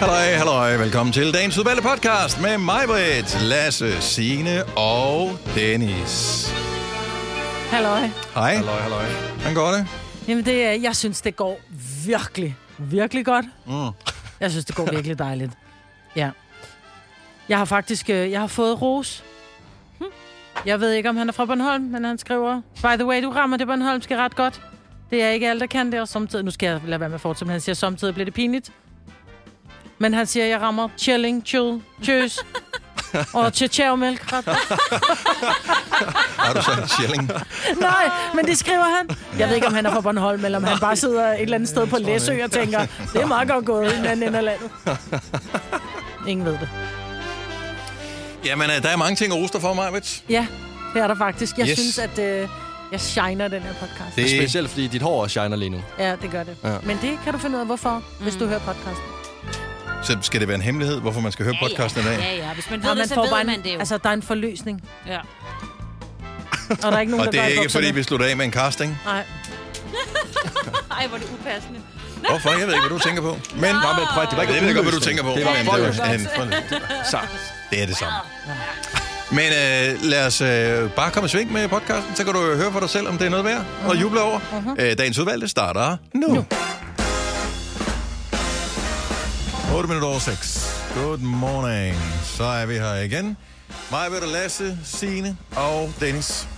Halløj, halløj. Velkommen til dagens udvalgte podcast med mig, Britt, Lasse, Signe og Dennis. Halløj. Hej. Halløj, halløj. Hvordan går det? Jamen, det er, jeg synes, det går virkelig, virkelig godt. Mm. Jeg synes, det går virkelig dejligt. Ja. Jeg har faktisk, øh, jeg har fået ros. Hm. Jeg ved ikke, om han er fra Bornholm, men han skriver, by the way, du rammer det Bornholmske ret godt. Det er ikke alle, der kan det, og samtidig, nu skal jeg lade være med at fortsætte, men han siger, samtidig bliver det pinligt. Men han siger, jeg rammer chilling, chill, tjøs, og tjætjævmælk. Har du så en shilling? Nej, men det skriver han. Jeg ved ikke, om han er fra Bornholm, eller om han bare sidder et eller andet sted på Læsø og tænker, det er meget godt gået i den anden ende af landet. Ingen ved det. Jamen, øh, der er mange ting at dig for, Majbet. Ja, det er der faktisk. Jeg Yes. synes, at øh, jeg shiner den her podcast. Det- Det... Specielt fordi dit hår shiner lige nu. Ja, det gør det. Ja. Men det kan du finde ud af, hvorfor, mm. hvis du hører podcasten. Så skal det være en hemmelighed, hvorfor man skal høre podcasten i dag? Ja, ja. Hvis man ved Ja, det, så får ved bare man en, det jo. Altså, der er en forløsning. Ja. Og der er ikke nogen, Og det er bare ikke, fordi vi slutter af med en casting. Nej. Ej, hvor er det upassende. Hvorfor? Jeg ved ikke, hvad du tænker på. Men Nå, prøv, at- det var ikke jeg ved ikke, hvad du tænker på. Det var men forløsning. en forløsning. Så. Det er det samme. Men øh, lad os øh, bare komme i sving med podcasten, så kan du høre for dig selv, om det er noget værd og juble over. Øh, dagens udvalgte starter nu. nu. 8 minutter over 6. Good morning. Så er vi her igen. Mig, Peter, Lasse, Signe og Dennis.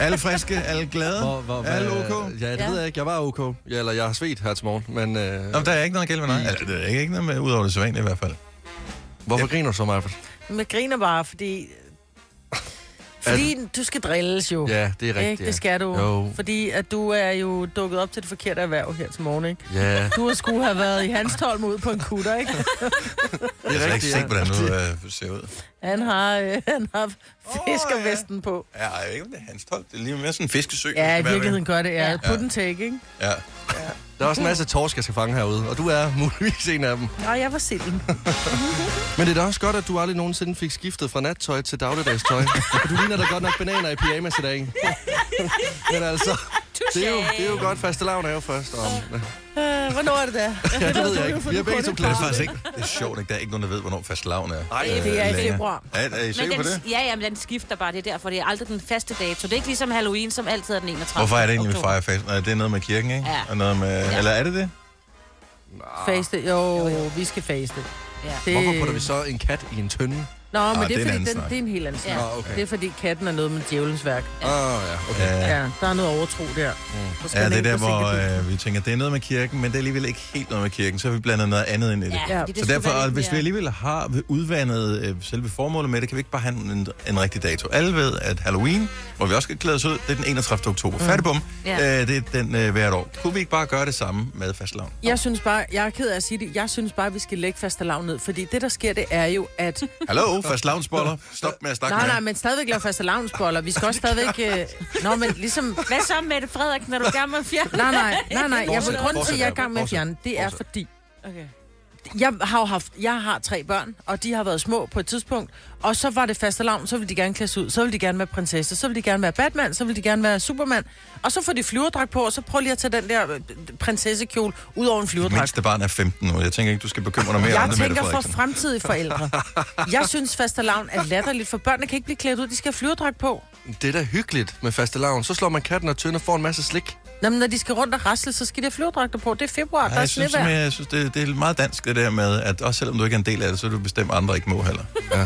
Alle friske, alle glade, Hvor, hvor, alle ok. Ja, det Ja. ved jeg ikke. Jeg var ok. Ja, eller jeg har svedt her til morgen. Men øh, Nå, der er ikke noget galt med dig. Altså, det er ikke noget med, ud over det sædvanlige i hvert fald. hvorfor griner du så? Men jeg griner bare, fordi... Fordi du skal drilles jo. Ja, det er rigtigt. Ikke? Det skal du. Jo. Fordi at du er jo dukket op til det forkerte erhverv her til morgen, ikke? Ja, Du har skulle have været i hans tolm ud på en kutter, ikke? det Jeg er har ikke set, hvordan du øh, ser ud. Han har, øh, han har fiskervesten på. Ja, jeg ved ikke, om det er hans tolv. Det er lige mere sådan en fiskesø. Ja, det i virkeligheden gør det. Ja, Ja. put and take, ikke? ved. Ja. Der er også en masse torsk, jeg skal fange herude, og du er muligvis en af dem. Nej, jeg var silden. Men det er da også godt, at du aldrig nogensinde fik skiftet fra nattøj til dagligdagstøj. Og du ligner da godt nok bananer i pyjamas i dag. Men altså, det er jo, det er jo godt faste lavn er jo først. Om, Øh, hvornår er det der? ja, det ved jeg ikke. Vi har begge to Det er faktisk ikke. Det er sjovt, ikke? Der er ikke nogen, der ved, hvornår fast lavn er. Nej, Det er i februar. Er, er I Men sikre på det? ja, ja, men den skifter bare. Det er derfor. Det er aldrig den faste dato. Det er ikke ligesom Halloween, som altid er den 31. Hvorfor er det egentlig, vi fejrer fast? Nej, det er noget med kirken, ikke? Ja. Og noget med, Eller er det det? Faste? Jo, vi skal faste. Ja. Det... Hvorfor putter vi så en kat i en tønde? Nå, men Ah, det det er er, en fordi, anden den, snak. det er en helt anden snak. Ja. Ah, okay. Det er fordi katten er noget med djævelens værk. Åh, ja, okay. Ja. Ja, der er noget overtro der. Skal Ja, det er der, hvor øh, vi tænker, det er noget med kirken, men det er alligevel ikke helt noget med kirken. Så har vi blandet noget andet ind i det. Ja, Ja. det Så derfor, og lidt hvis vi alligevel har udvandet øh, selve formålet med det, kan vi ikke bare have en, en rigtig dato. Alle ved, at Halloween, hvor vi også skal klæde os ud, det er den 31. oktober. Mm. Færdig bum. Ja. Øh, det er den øh, hvert år. Kunne vi ikke bare gøre det samme med fastlavn? Jeg synes bare, jeg er ked af at sige det, jeg synes bare, vi skal lægge faste lav ned, fordi det, der sker, det er jo, at... Hallo, fastlavnsboller. Stop med at snakke nej, med. nej, men stadigvæk lave faste lavnsboller. Vi skal også stadigvæk... Øh... Nå, men ligesom... Hvad så, Mette Frederiksen? Er du gerne med at fjerne? Nej, nej, nej, nej. Jeg vil Fortsæt, grund til, at jeg er gang med at fjerne, det er fordi... Okay. Jeg har jo haft, jeg har tre børn, og de har været små på et tidspunkt, og så var det faste lavn, så ville de gerne klædes ud, så ville de gerne være prinsesse, så ville de gerne være Batman, så ville de gerne være Superman, og så får de flyverdragt på, og så prøv lige at tage den der øh, prinsessekjole ud over en flyverdragt. Mindste barn er 15 nu. Jeg tænker ikke, du skal bekymre dig mere om Jeg det, Mette tænker for fremtidige forældre. Jeg synes, fastelavn er latterligt, for børnene kan ikke blive klædt ud, de skal have flyverdragt på. Det er da hyggeligt med faste lavn. Så slår man katten og tønder og får en masse slik. Nå, men når de skal rundt og rasle, så skal de have flyverdragter på. Det er februar, Nej, der er jeg synes, simpelthen, jeg synes det, det er meget dansk, det der med, at også selvom du ikke er en del af det, så er du bestemt andre ikke må heller. Ja.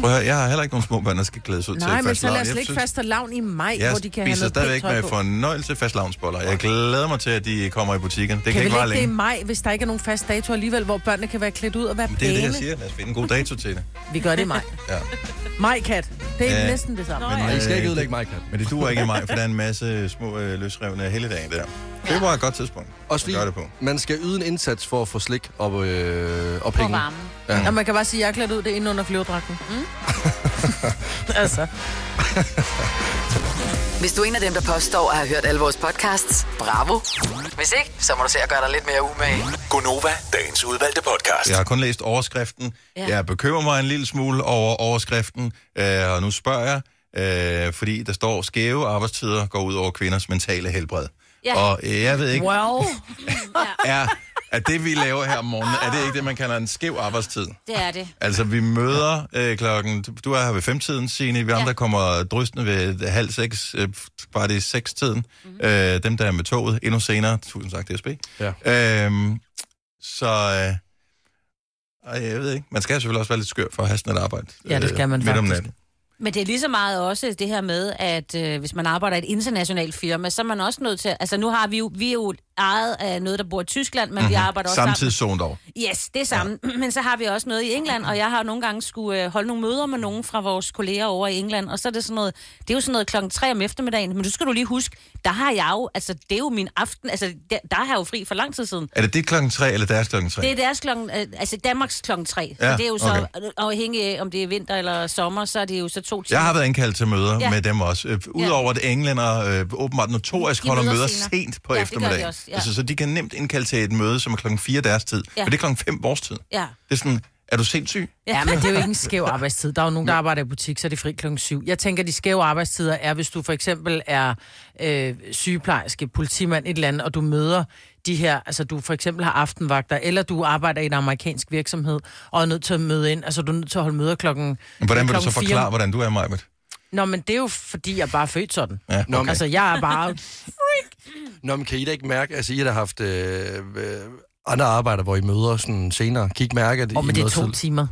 Prøv høre, jeg har heller ikke nogen små børn, der skal klædes ud til Nej, men så lad os Jeg lægge synes- fastelavn i maj, Jeg hvor de kan have noget stadigvæk pænt tøj med på. fornøjelse fastlavnsboller. Jeg glæder mig til, at de kommer i butikken. Det kan, Kan ikke vare lægge det i længe. maj, hvis der ikke er nogen fast dato alligevel, hvor børnene kan være klædt ud og være Men det er det, pæne? jeg siger. Lad os finde en god dato til det. Vi gør det i maj. Ja. Maj-kat. Det er Ja. næsten det samme. Men, Nej, I skal ikke øh, ødelægge mig, kat. Men det duer ikke i maj, for der er en masse små øh, løsrevne helligdage der. Februar er et godt tidspunkt. Også fordi det på. man skal yde en indsats for at få slik og, øh, og Og penge. varme. Ja. Og man kan bare sige, at jeg er klædt ud, det er inde under flyverdragten. Mm? altså. Hvis du er en af dem, der påstår at have hørt alle vores podcasts, bravo. Hvis ikke, så må du se at gøre dig lidt mere umage. Gonova, dagens udvalgte podcast. Jeg har kun læst overskriften. Ja. Jeg bekymrer mig en lille smule over overskriften, øh, og nu spørger jeg, øh, fordi der står, skæve arbejdstider går ud over kvinders mentale helbred. Ja. Og øh, jeg ved ikke, Well. er, at det, vi laver her om morgenen, er det ikke det, man kalder en skæv arbejdstid? Det er det. Altså, vi møder øh, klokken... Du er her ved femtiden, Signe. Vi andre Ja. kommer drystende ved halv seks, øh, kvart i seks-tiden. Mhm. Mm-hmm. Øh, dem, der er med toget endnu senere. Tusind tak, DSB. Ja. Øhm, så... Øh, jeg ved ikke. Man skal selvfølgelig også være lidt skør for at have sådan et arbejde. Ja, det skal man midt om faktisk. natten. Men det er lige så meget også det her med, at øh, hvis man arbejder i et internationalt firma, så er man også nødt til... Altså nu har vi jo, vi er jo ejet af noget, der bor i Tyskland, men mm-hmm. vi arbejder også sammen... Samtidszone dog. Yes, det er samme. Ja. Men så har vi også noget i England, og jeg har nogle gange skulle øh, holde nogle møder med nogen fra vores kolleger over i England, og så er det sådan noget, det er jo sådan noget klokken 3 om eftermiddagen, men du skal du lige huske, der har jeg jo, altså det er jo min aften, altså der, der har jeg jo fri for lang tid siden. Er det dit klokken tre, eller deres klokken tre? Det er deres klokken, øh, altså Danmarks klokken 3, Ja, så det er jo så, okay. okay. afhængig af, om det er vinter eller sommer, så er det jo så to timer. Jeg har været indkaldt til møder ja. Ja. med dem også. Øh, Udover at englænder øh, åbenbart notorisk De holder møder senere. sent på Ja, det gør de eftermiddagen. også, ja. altså, så de kan nemt indkalde til et møde, som er klokken 4 deres tid. Ja. Men det er klokken 5 vores tid. Ja. Det er sådan, er du sindssyg? Ja, men det er jo ikke en skæv arbejdstid. Der er jo nogen, der arbejder i butik, så er det fri klokken syv. Jeg tænker, de skæve arbejdstider er, hvis du for eksempel er øh, sygeplejerske, politimand, et eller andet, og du møder de her, altså du for eksempel har aftenvagter, eller du arbejder i en amerikansk virksomhed, og er nødt til at møde ind, altså du er nødt til at holde møder klokken Men hvordan vil du så forklare, hvordan du er, Majbet? Nå, men det er jo fordi, jeg bare er født sådan. Ja, okay. Altså, jeg er bare... Nå, men kan I da ikke mærke, altså I har da haft øh, øh, andre arbejder, hvor I møder sådan senere. Kan I ikke mærke, at Åh, I men det er to tidligt? timer,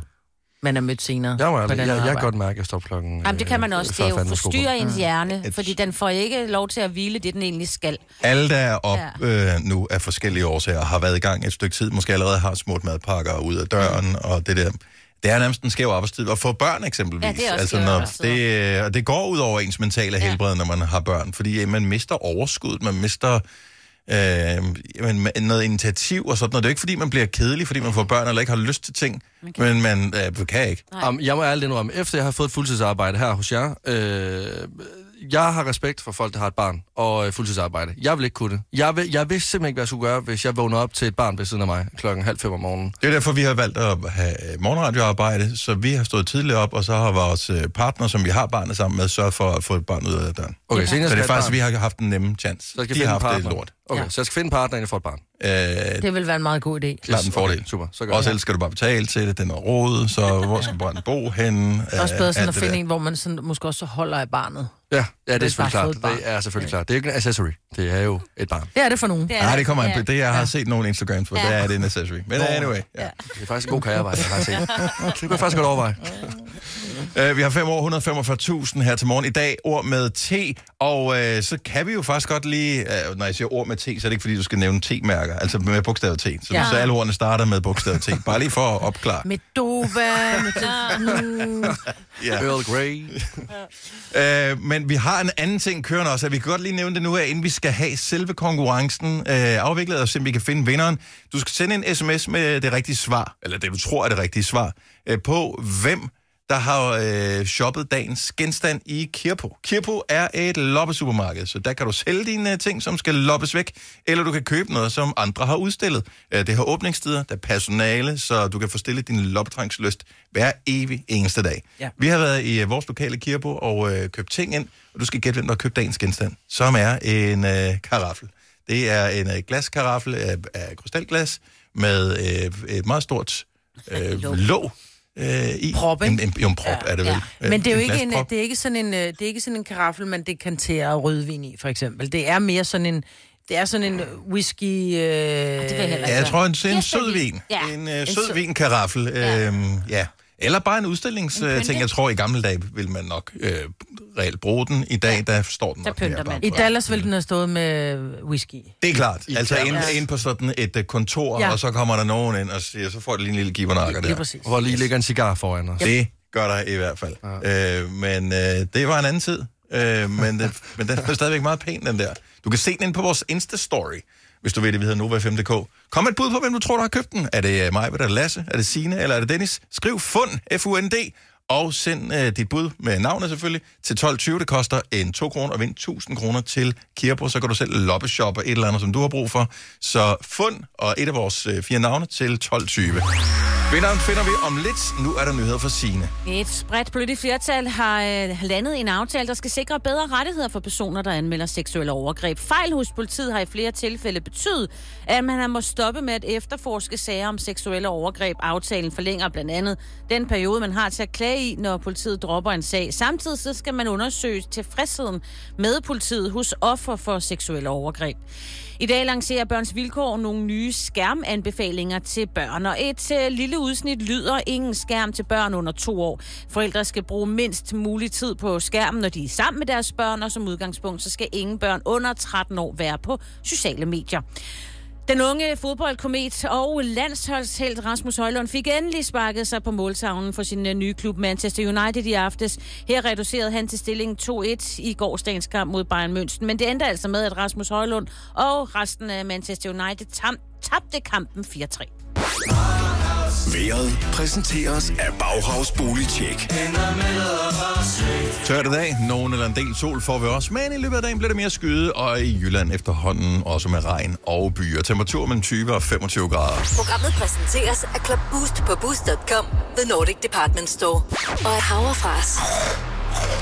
man er mødt senere. Jeg, må, den jeg, jeg kan godt mærke, at jeg står klokken... Jamen det kan man øh, også, det er jo forstyrrer ens hjerne, Et- fordi den får ikke lov til at hvile det, den egentlig skal. Alle, der er op ja. øh, nu af forskellige årsager, har været i gang et stykke tid, måske allerede har smurt madpakker ud af døren, mm. og det der... Det er nærmest en skæv arbejdstid. Og få børn eksempelvis. Ja, det er også altså, når det, øh, og det går ud over ens mentale Ja. helbred, når man har børn. Fordi øh, man mister overskud, man mister øh, jamen, noget initiativ og sådan noget. Det er jo ikke, fordi man bliver kedelig, fordi man får børn, eller ikke har lyst til ting. Man kan. Men man øh, kan ikke. Nej. Um, jeg må ærligt indrømme, efter jeg har fået et fuldtidsarbejde her hos jer, øh, jeg har respekt for folk, der har et barn og øh, fuldtidsarbejde. Jeg vil ikke kunne det. Jeg, vil, jeg vidste simpelthen ikke, hvad jeg skulle gøre, hvis jeg vågner op til et barn ved siden af mig klokken halv fem om morgenen. Det er derfor, vi har valgt at have morgenradioarbejde, så vi har stået tidligt op, og så har vores øh, partner, som vi har barnet sammen med, sørget for at få et barn ud af døren. Okay, jeg Så det er faktisk, barn, vi har haft en nemme chance. så jeg skal De finde har en haft det partner. lort. Okay, Ja. så jeg skal finde en partner, inden jeg får et barn. Øh, Det vil være en meget god idé. klart en fordel. Super, så gør Også ellers skal du bare betale til det, den er rodet, så hvor skal barnet bo henne? Det er også bedre sådan at det finde der. en, hvor man sådan, måske også holder af barnet. Ja, ja, det er bare selvfølgelig klart. Det er selvfølgelig klart. Det er ikke en accessory. Det er jo et barn. Det er det for nogen. Det er Nej, det kommer an Ja. på. Det, jeg har set nogle Instagrams på, Ja. det er det en accessory. Men anyway, ja. Det er faktisk en god karrierevej, jeg har set. Det kunne jeg faktisk godt overveje. Uh, vi har 5 år, 145.000 her til morgen. I dag ord med T, og uh, så kan vi jo faktisk godt lige... Uh, når jeg siger ord med T, så er det ikke, fordi du skal nævne T-mærker, altså med bogstavet T. Så, ja. Ja. så alle ordene starter med bogstavet T. Bare lige for at opklare. Medova, med Ja. Earl Grey. Uh, men vi har en anden ting kørende også, og vi kan godt lige nævne det nu, her, inden vi skal have selve konkurrencen uh, afviklet, og se, om vi kan finde vinderen. Du skal sende en sms med det rigtige svar, eller det, du tror er det rigtige svar, uh, på hvem der har øh, shoppet dagens genstand i Kirpo. Kirpo er et loppesupermarked, så der kan du sælge dine ting, som skal loppes væk, eller du kan købe noget, som andre har udstillet. Øh, det har åbningstider, der er personale, så du kan få stillet din loppetrængslyst hver evig eneste dag. Ja. Vi har været i øh, vores lokale Kirpo og øh, købt ting ind, og du skal gætte, hvem der har købt dagens genstand, som er en øh, karaffel. Det er en øh, glaskaraffel af, af krystalglas med øh, et meget stort øh, Låg. Øh, i. Prop, ikke? En, en, jo, en prop ja. er det vel. Ja. Øh, Men det er jo ikke, en, det er ikke sådan en, øh, det er ikke sådan en karaffel, man dekanterer rødvin i, for eksempel. Det er mere sådan en, det er sådan en whisky... Øh, vil jeg heller ikke. Ja, jeg tror, en, en Kirsebærvin. sødvin. Ja. En øh, En sød sød- vinkaraffel. Ja. Øhm, ja. Eller bare en udstillingsting. Jeg tror, i gamle dage vil man nok øh, reelt bruge den. I dag, der står den Der nok mere man. I Dallas ville den have stået med whisky. Det er klart. Altså Dallas. ind, ind på sådan et uh, kontor, Ja. og så kommer der nogen ind og siger, så får de lige en lille givernakker der. præcis. Hvor lige ligger en cigar foran os. Det gør der i hvert fald. Ja. Øh, men øh, det var en anden tid. Øh, men, det, men den er stadigvæk meget pæn, den der. Du kan se den inde på vores Insta-story, hvis du ved det, vi hedder Nova5.dk. Kom med et bud på, hvem du tror, der har købt den. Er det mig, er det Lasse, er det Sine eller er det Dennis? Skriv FUND, F-U-N-D, og send øh, dit bud med navnet selvfølgelig til 12.20. Det koster en 2 kroner og vind 1000 kroner til Kirbo. Så kan du selv loppeshoppe et eller andet, som du har brug for. Så fund og et af vores øh, fire navne til 12.20. Vinderen finder vi om lidt. Nu er der nyheder for sine. Et bredt politisk flertal har øh, landet en aftale, der skal sikre bedre rettigheder for personer, der anmelder seksuelle overgreb. Fejl hos politiet har i flere tilfælde betydet, at man har må stoppe med at efterforske sager om seksuelle overgreb. Aftalen forlænger blandt andet den periode, man har til at klage i, når politiet dropper en sag. Samtidig så skal man undersøge tilfredsheden med politiet hos offer for seksuelle overgreb. I dag lancerer Børns Vilkår nogle nye skærmanbefalinger til børn, og et uh, lille udsnit lyder ingen skærm til børn under to år. Forældre skal bruge mindst mulig tid på skærmen, når de er sammen med deres børn, og som udgangspunkt så skal ingen børn under 13 år være på sociale medier. Den unge fodboldkomet og landsholdshelt Rasmus Højlund fik endelig sparket sig på måltavlen for sin øh, nye klub Manchester United i aftes. Her reducerede han til stillingen 2-1 i gårsdagens kamp mod Bayern München. Men det endte altså med, at Rasmus Højlund og resten af Manchester United tam- tabte kampen 4-3. Været præsenteres af Bauhaus Boligtjek. Tørt i dag. Nogen eller en del sol får vi også. Men i løbet af dagen bliver det mere skyde, og i Jylland efterhånden også med regn og byer. Temperatur mellem 20 og 25 grader. Programmet præsenteres af Club Boost på boost.com. The Nordic Department Store. Og af Haverfars.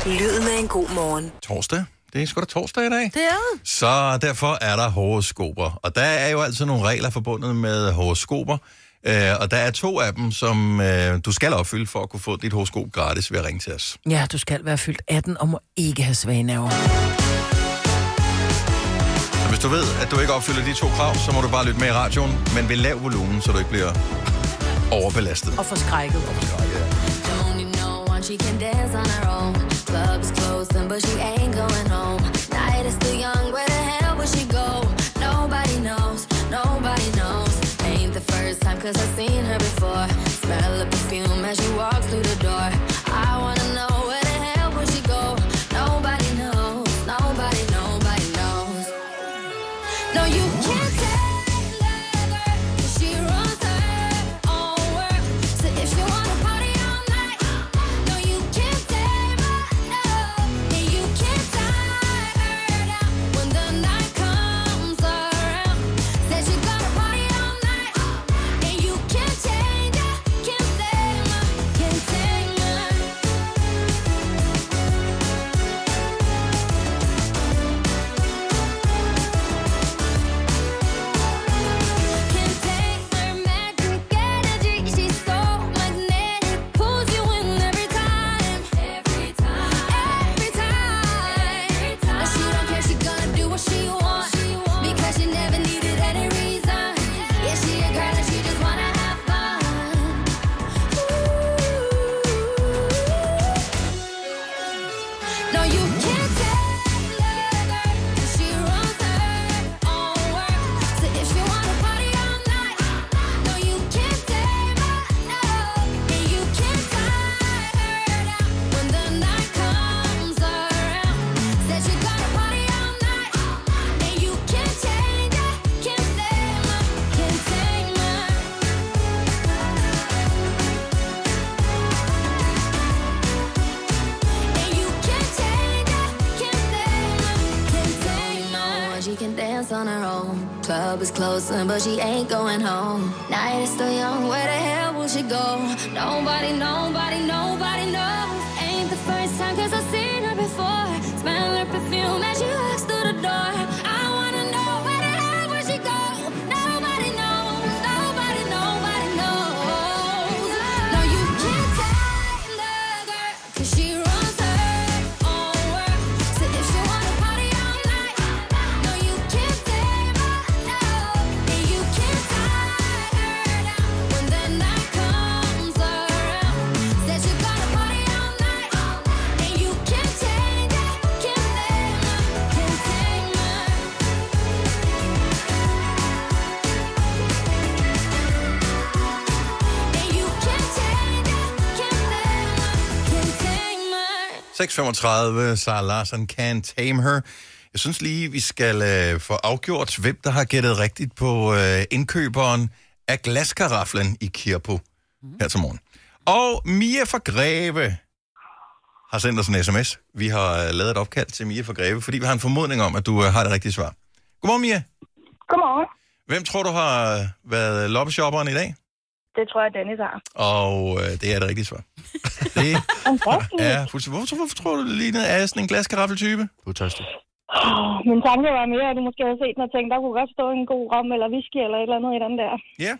Lyden af en god morgen. Torsdag. Det er sgu da torsdag i dag. Det er det. Så derfor er der horoskoper. Og der er jo altid nogle regler forbundet med horoskoper. Øh, og der er to af dem, som øh, du skal opfylde for at kunne få dit horoskop gratis ved at ringe til os. Ja, du skal være fyldt 18 og må ikke have svage nerver. Så hvis du ved, at du ikke opfylder de to krav, så må du bare lytte med i radioen, men ved lav volumen, så du ikke bliver overbelastet. Og forskrækket. Know when she can dance on her own? Club's closing, but she ain't going home. Night is still young, where the hell will she go? Nobody knows, nobody knows. First time, cause I've seen her before. Smell the perfume as she walks through the door. Club is closing, but she ain't going home. Night is still young, where the hell will she go? Nobody, nobody, 6.35, Sarah Larsen, Can Tame Her. Jeg synes lige, vi skal øh, få afgjort, hvem der har gættet rigtigt på øh, indkøberen af glaskaraflen i Kirpo her til morgen. Og Mia fra Greve har sendt os en sms. Vi har øh, lavet et opkald til Mia fra Greve, fordi vi har en formodning om, at du øh, har det rigtige svar. Godmorgen, Mia. Godmorgen. Hvem tror du har øh, været loppeshopperen i dag? Det tror jeg, Dennis har. Og øh, det er det rigtige svar. Det er fuldstændig... Hvorfor, hvorfor tror du, det lignede er sådan en glaskaraffel-type? Du er tørstig. Oh, min tanke var mere, at du måske havde set den og tænkt, der kunne godt stå en god rom eller whisky eller et eller andet i den der. Ja.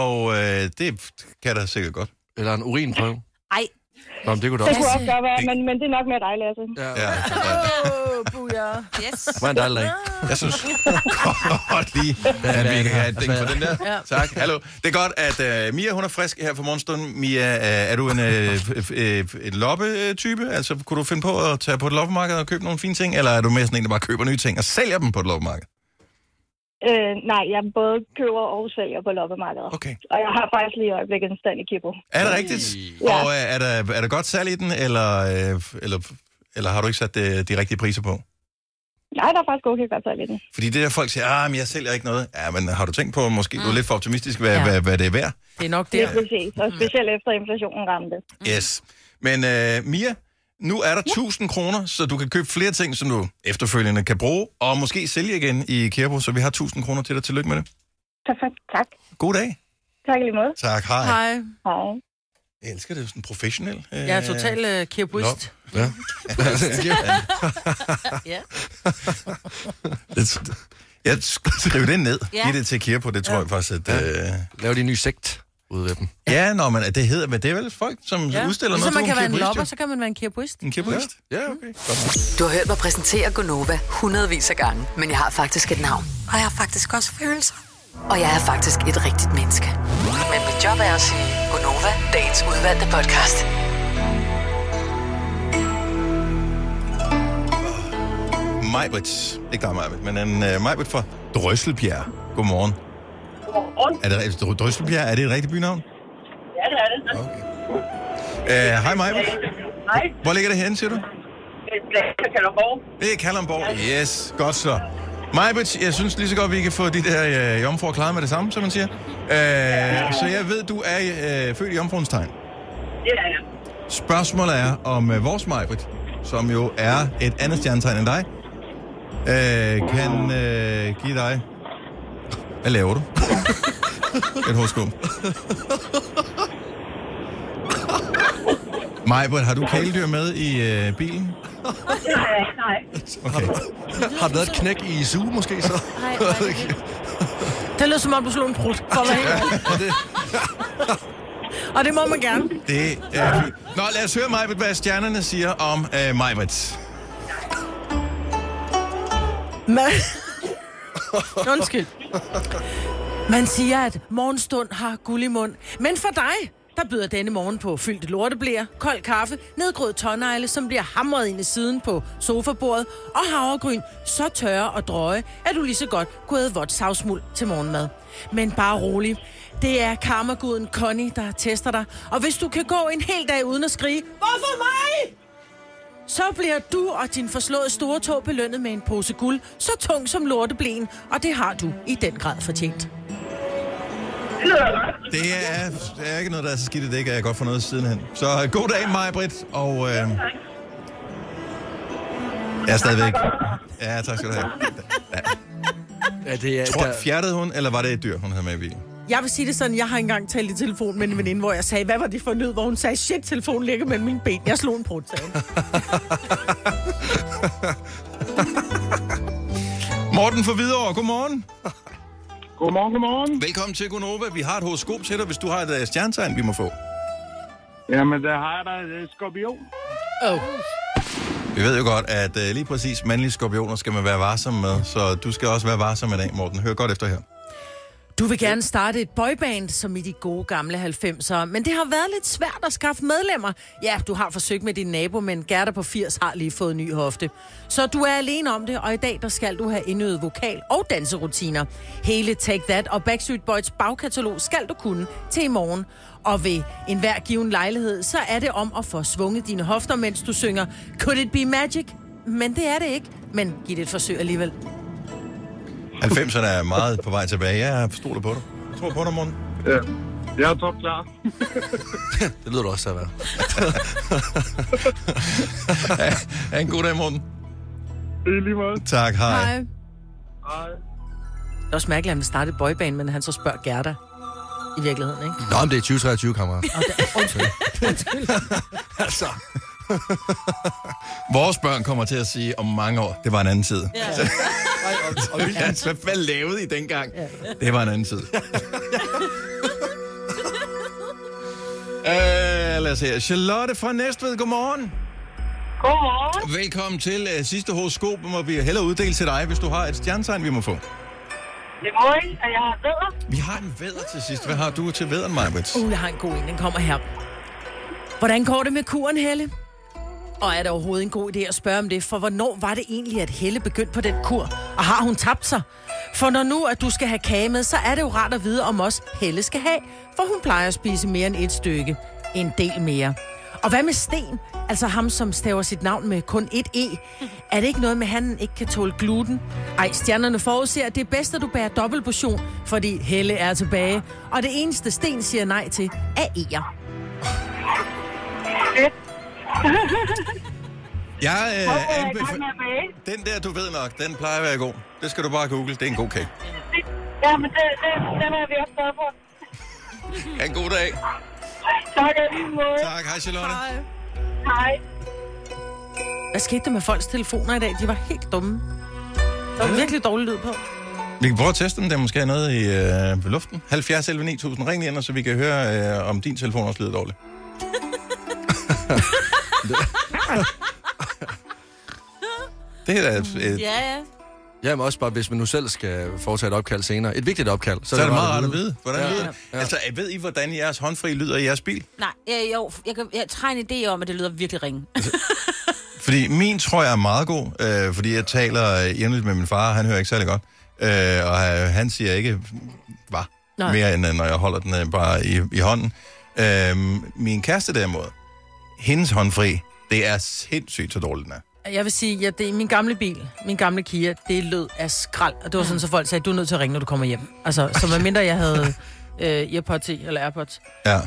Og øh, det kan der sikkert godt. Eller en urinprøve. Ej, Nå, men det kunne Det også. kunne også godt være, men, men det er nok mere dig, Lasse. Ja. Ja, ja. Åh, buja. yes. Hvor er en dejlig dag. Jeg synes godt lige, at vi kan have et ding for den der. Ja. Tak. Hallo. Det er godt, at uh, Mia, hun er frisk her for morgenstunden. Mia, uh, er du en, uh, en loppe-type? Altså, kunne du finde på at tage på et loppemarked og købe nogle fine ting? Eller er du mere sådan en, der bare køber nye ting og sælger dem på et loppemarked? Øh, nej, jeg både køber og sælger på loppemarkedet. Okay. Og jeg har faktisk lige i øjeblikket en stand i Kippo. Er det rigtigt? Ja. Og uh, er, der, er der godt salg i den, eller, uh, eller, eller har du ikke sat uh, de rigtige priser på? Nej, der er faktisk okay godt salg i den. Fordi det der folk siger, ah, men jeg sælger ikke noget. Ja, men har du tænkt på, måske du er lidt for optimistisk, hvad, Ja. hvad, hvad det er værd? Det er nok Det det. er præcis. Og specielt efter inflationen ramte. Yes. Men uh, Mia, nu er der 1000 kroner, så du kan købe flere ting, som du efterfølgende kan bruge, og måske sælge igen i Kirbo, så vi har 1000 kroner til dig. Tillykke med det. Perfekt. Tak. God dag. Tak i lige måde. Tak, hej. Hej. Hej. Jeg elsker det, sådan professionel. Øh, Jeg er total uh, kirbuist. Ja. Ja. det, jeg skriver det ned. Ja. Ja. Giv det til Kirbo, det tror jeg faktisk, at... Øh, Lav de en ny sekt ud af dem. ja, når man, det hedder, men det er vel folk, som ja. udstiller Ligesom noget man kan være en lopper, så kan man være en kirbuist. En kirbuist? Ja, okay. Godt. Du har hørt mig præsentere Gonova hundredvis af gange, men jeg har faktisk et navn. Og jeg har faktisk også følelser. Og jeg er faktisk et rigtigt menneske. Men mit job er at sige Gonova, dagens udvalgte podcast. Majbrit. Ikke dig, Majbrit, men en uh, Majbrit fra Drøsselbjerg. Godmorgen. Godmorgen. Er det Drøsselbjerg, er det et rigtigt bynavn? Ja, det er det. Okay. Uh, hej, Majbrit. Hej. Hvor ligger det henne, siger du? Det er Kalundborg. Det er Kalundborg. Yes, godt så. Majbrit, jeg synes lige så godt, vi kan få de der uh, jomfruer klaret med det samme, som man siger. Uh, så jeg ved, du er uh, født i jomfruens tegn. Det er jeg. Spørgsmålet er, om uh, vores Majbrit, som jo er et andet stjernetegn end dig, uh, kan uh, give dig... Hvad laver du? et horoskop. Majbrit, har du kæledyr med i uh, bilen? Det ikke, nej. Okay. Har der været et knæk i suge, måske så? Nej, nej, Det lyder som om, du slog en prut. For være helt ærlig. Og det må man gerne. Det er fint. Nå, lad os høre Majbrit, hvad stjernerne siger om Majbrit. Man... Undskyld. Man siger, at morgenstund har guld i mund. Men for dig, der byder denne morgen på fyldte lorteblæer, kold kaffe, nedgrød tårnegle, som bliver hamret ind i siden på sofabordet, og havregryn så tørre og drøje, at du lige så godt kunne have vådt savsmuld til morgenmad. Men bare rolig. Det er karmaguden Connie, der tester dig. Og hvis du kan gå en hel dag uden at skrige, Hvorfor mig? Så bliver du og din forslåede store tog belønnet med en pose guld, så tung som lorteblæen, og det har du i den grad fortjent. Det er, det er ikke noget, der er så skidt, det ikke er godt for noget sidenhen. Så uh, god dag, Majbrit, og... Øh, jeg er stadigvæk... Ja, tak skal du have. Ja, det er... Tror, der, fjerdede hun, eller var det et dyr, hun havde med i bilen? Jeg vil sige det sådan, jeg har engang talt i telefon med en veninde, hvor jeg sagde, hvad var det for nød, hvor hun sagde, shit, telefonen ligger mellem mine ben. Jeg slog en hun. Morten for Hvidovre, godmorgen. Godmorgen, godmorgen. Velkommen til Gunova. Vi har et horoskop til dig, hvis du har et uh, stjernetegn, vi må få. Jamen, der har jeg da et skorpion. Oh. Vi ved jo godt, at uh, lige præcis mandlige skorpioner skal man være varsom med, så du skal også være varsom med dag, Morten. Hør godt efter her. Du vil gerne starte et boyband, som i de gode gamle 90'ere, men det har været lidt svært at skaffe medlemmer. Ja, du har forsøgt med din nabo, men Gerda på 80 har lige fået ny hofte. Så du er alene om det, og i dag der skal du have indøvet vokal- og danserutiner. Hele Take That og Backstreet Boys bagkatalog skal du kunne til i morgen. Og ved enhver given lejlighed, så er det om at få svunget dine hofter, mens du synger Could it be magic? Men det er det ikke. Men giv det et forsøg alligevel. 90'erne er meget på vej tilbage. Jeg stoler på dig. Jeg tror på dig, Morten. Ja. Jeg er top klar. det lyder du også til at være. ha, ha en god dag, Morten. I lige måde. Tak, hej. Hej. Hej. Det er også mærkeligt, at han vil starte et boyband, men han så spørger Gerda. i virkeligheden, ikke? Nå, men det er 2023, kammerat. Det, undskyld. altså. Vores børn kommer til at sige om mange år, det var en anden tid. Ja. Og vi altså, hvad lavede I dengang? Det var en anden tid. uh, lad os se. Charlotte fra Næstved, godmorgen. Godmorgen. Velkommen til uh, sidste horoskop, hvor vi hellere uddele til dig, hvis du har et stjernetegn, vi må få. Det må I, at jeg har bedre. Vi har en vædder til sidst. Hvad har du til vædderen, Majbrit? Uh, jeg har en god en. Den kommer her. Hvordan går det med kuren, Helle? Og er det overhovedet en god idé at spørge om det? For hvornår var det egentlig, at Helle begyndte på den kur? Og har hun tabt sig? For når nu, at du skal have kage med, så er det jo rart at vide, om også Helle skal have. For hun plejer at spise mere end et stykke. En del mere. Og hvad med Sten? Altså ham, som staver sit navn med kun et E. Er det ikke noget med, at han ikke kan tåle gluten? Ej, stjernerne forudser, at det er bedst, at du bærer dobbeltportion, fordi Helle er tilbage. Og det eneste Sten siger nej til, er E'er. Jeg øh, er bage. Den der, du ved nok, den plejer at være god. Det skal du bare google. Det er en god kage. Ja, men det, det, den er vi også glade for. Ha' en god dag. Tak måde. Tak. Hej, Charlotte. Hej. Hvad skete der med folks telefoner i dag? De var helt dumme. Der var virkelig dårlig lyd på. Vi kan prøve at teste dem. Der måske er noget i øh, luften. 70 11 9000. Ring ind, så vi kan høre, øh, om din telefon også lyder dårligt. det er da et, Ja, ja. Ja, men også bare, hvis man nu selv skal foretage et opkald senere. Et vigtigt opkald. så er det meget rart at vide, hvordan Ja. det lyder. Ja. Altså, ved I, hvordan jeres håndfri lyder i jeres bil? Nej, øh, jo, jeg, kan, jeg har en idé om, at det lyder virkelig ringe. Fordi min tror jeg er meget god, øh, fordi jeg taler øh, jævnligt med min far, han hører ikke særlig godt. Øh, og øh, han siger ikke, var Nej. mere end øh, når jeg holder den øh, bare i, i hånden. Øh, min kæreste derimod, hendes håndfri, det er sindssygt så dårligt, den er. Jeg vil sige, at det er min gamle bil, min gamle Kia, det lød af skrald. Og det var sådan, så folk sagde, du er nødt til at ringe, når du kommer hjem. Altså, så medmindre jeg havde øh, Earpods i, eller Airpods. Ja.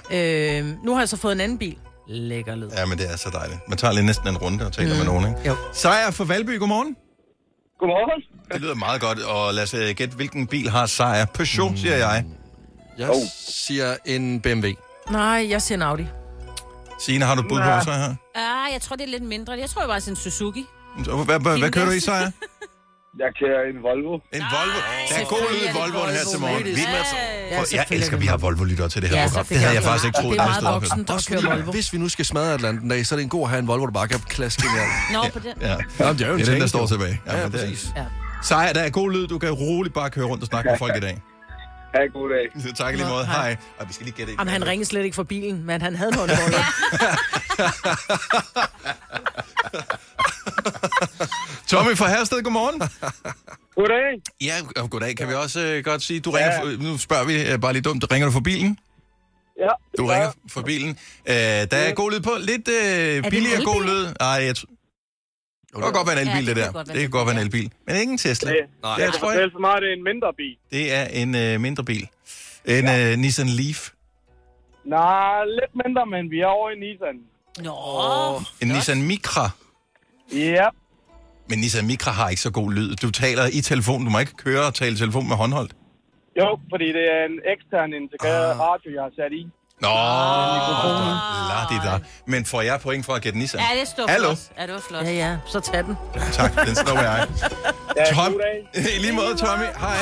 Øh, nu har jeg så fået en anden bil. Lækker lyd. ja, men det er så dejligt. Man tager lige næsten en runde og taler mm. med nogen, ikke? Jo. Sejr fra Valby, godmorgen. Godmorgen. Det lyder meget godt, og lad os øh, gætte, hvilken bil har sejr. Peugeot, mm. siger jeg. Jeg siger en BMW. Nej, jeg siger en Audi. Signe, har du bud på Ja. så her? ah, jeg tror, det er lidt mindre. Jeg tror, det var sådan en Suzuki. Hvad, hvad, hvad kører du i, Sejr? Jeg kører en Volvo. En Volvo. Der er god lyd i Volvoen her til morgen. Vi, Ja, jeg elsker, er at vi det har Volvo-lyttere til det her Ja, program. Det havde jeg er faktisk ikke det. troet. Det er jeg meget stod. Også kører fordi, Volvo. hvis vi nu skal smadre et eller andet en dag, så er det en god at have en Volvo, der bare kan klaske ind i alt. Nå, på den. Ja. Jamen, det er jo en Det er den, der står tilbage. Ja, ja præcis. Ja. Sejr, der er god lyd. Du kan roligt bare køre rundt og snakke med folk i dag. Ha' en god dag. Tak i lige Nå, måde. hej. Hej. Og vi skal lige gætte en. Jamen, han ringede slet ikke for bilen, men han havde noget dårligt. Tommy fra Hersted, godmorgen. Goddag. Ja, og goddag. Kan vi også øh, godt sige, du ringer, for, nu spørger vi øh, bare lige dumt, ringer du for bilen? Ja. Du ringer for bilen. Øh, der er god lyd på. Lidt øh, en billigere god lyd. Nej, jeg. Det kan godt være en Ja, elbil, det det kan der. Det kan godt være en elbil. Men ikke en Tesla. Det, Nej. Jeg jeg tror, fortælle for mig, det er en mindre bil. det er en øh, mindre bil. En øh, Nissan Leaf. Nej, lidt mindre, men vi er over i Nissan. Nå, En Nissan Micra. Ja. Men Nissan Micra har ikke så god lyd. Du taler i telefon. Du må ikke køre og tale i telefon med håndholdt. Jo, fordi det er en ekstern integreret Ah. radio, jeg har sat i. Nå, la di da. Men får jeg point for at gætte Nissan? ja, det står Hallo? flot. Ja, det var flot. Ja, ja, så tag den. Tak, den slår jeg. Tom, i lige måde, Tommy. Hej.